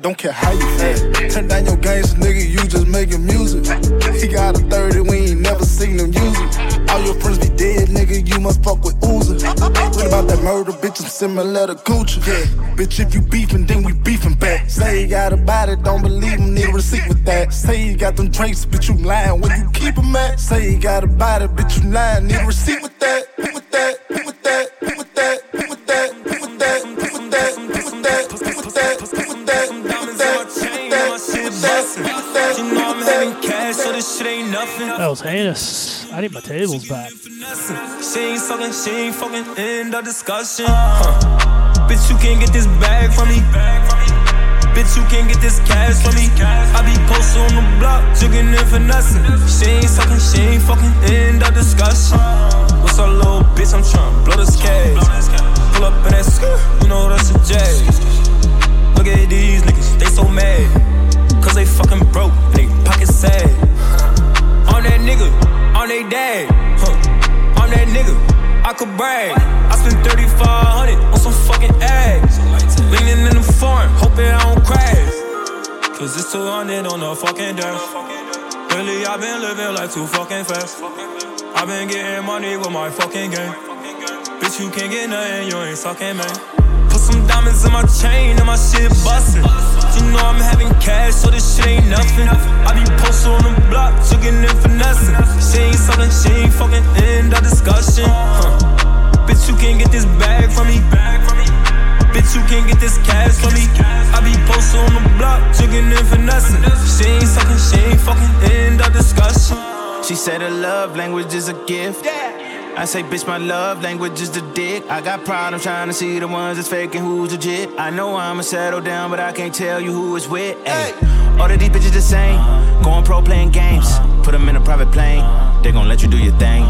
don't care how you feel. Turn down your games, nigga, you just making music. He got a 30, we ain't never seen him use it. All your friends be dead, nigga, you must fuck with Uzi. Read about that murder, bitch, I'm similar to Gucci. Yeah, bitch, if you beefing, then we beefing back. Say you got a body, don't believe him, need a receipt with that. Say you got them drinks, bitch, you lying, where you keep 'em at? Say you got a body, bitch, you lying, need a receipt was heinous. I need my tables back. She ain't sucking, she ain't fucking end of discussion. Huh. Bitch, you can't get this bag from me. Bitch, you can't get this cash from me. I be posted on the block, jigging and finessing. She ain't sucking, she ain't fucking end of discussion. What's up, little bitch? I'm tryna blow this cage. Pull up in that skirt, you know that's a J. Look at these niggas, they so mad. Cause they fucking broke and they pockets sad. On that nigga, on they dad. Huh. On that nigga, I could brag. I spent 3500 on some fucking ads. Leaning in the foreign, hoping I don't crash. Cause it's 200 on the fucking dash. Lately, I've been living like too fucking fast. I've been getting money with my fucking game. Bitch, you can't get nothing, you ain't sucking, man. Some diamonds in my chain and my shit bustin'. You know I'm having cash, so this shit ain't nothing. I be posted on the block, chicken and finessing. She ain't sucking, she ain't fucking end of discussion. Huh. Bitch, you can't get this bag from me. Bitch, you can't get this cash from me. I be posted on the block, chicken and finessing. She ain't sucking, she ain't fucking end of discussion. She said her love language is a gift. I say, bitch, my love language is the dick. I got problems trying to see the ones that's fake and who's legit. I know I'ma settle down, but I can't tell you who it's with. Ay. All of these bitches the same. Going pro playing games. Put them in a private plane. They gon' let you do your thing.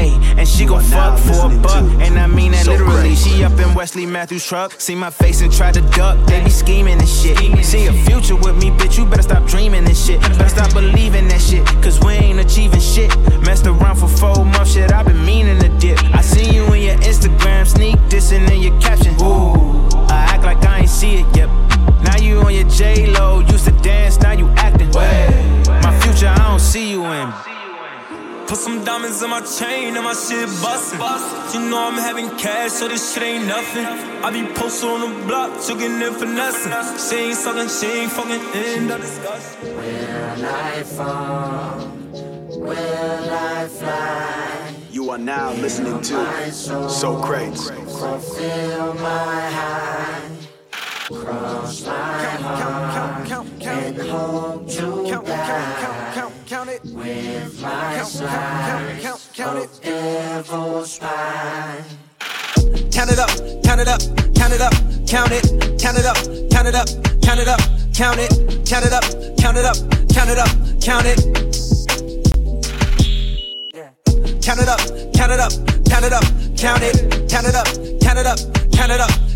Ayy, and she gon' fuck for a buck. And I mean that So literally. crazy. She up in Wesley Matthews' truck. See my face and try to duck. They be scheming and shit. See a future with me, bitch. You better stop dreaming and shit. Better stop believing that shit. Cause we ain't achieving shit. Messed around for four months, shit. i been meaning to dip. I see you in your Instagram sneak dissing in your caption. Ooh, I act like I ain't see it, yep. Now you on your J Lo, used to dance, now you acting. My future, I don't see you in. Put some diamonds in my chain and my shit bustin'. You know I'm having cash, so this shit ain't nothing. I be posted on the block, chugging and finessing. She ain't sucking, she ain't fucking in the discussion. Will I fall? Will I fly? You are now listening to So Crazy. Fulfill my high. Cross my heart and hope to die with my slice of devil's spine. Count it up, count it up, count it up, count it, count it up, count it up, count it up, count it, count it up, count it up, count it up, count it. Count it up, count it up, count it up, count it, count it up, count it up, count it up,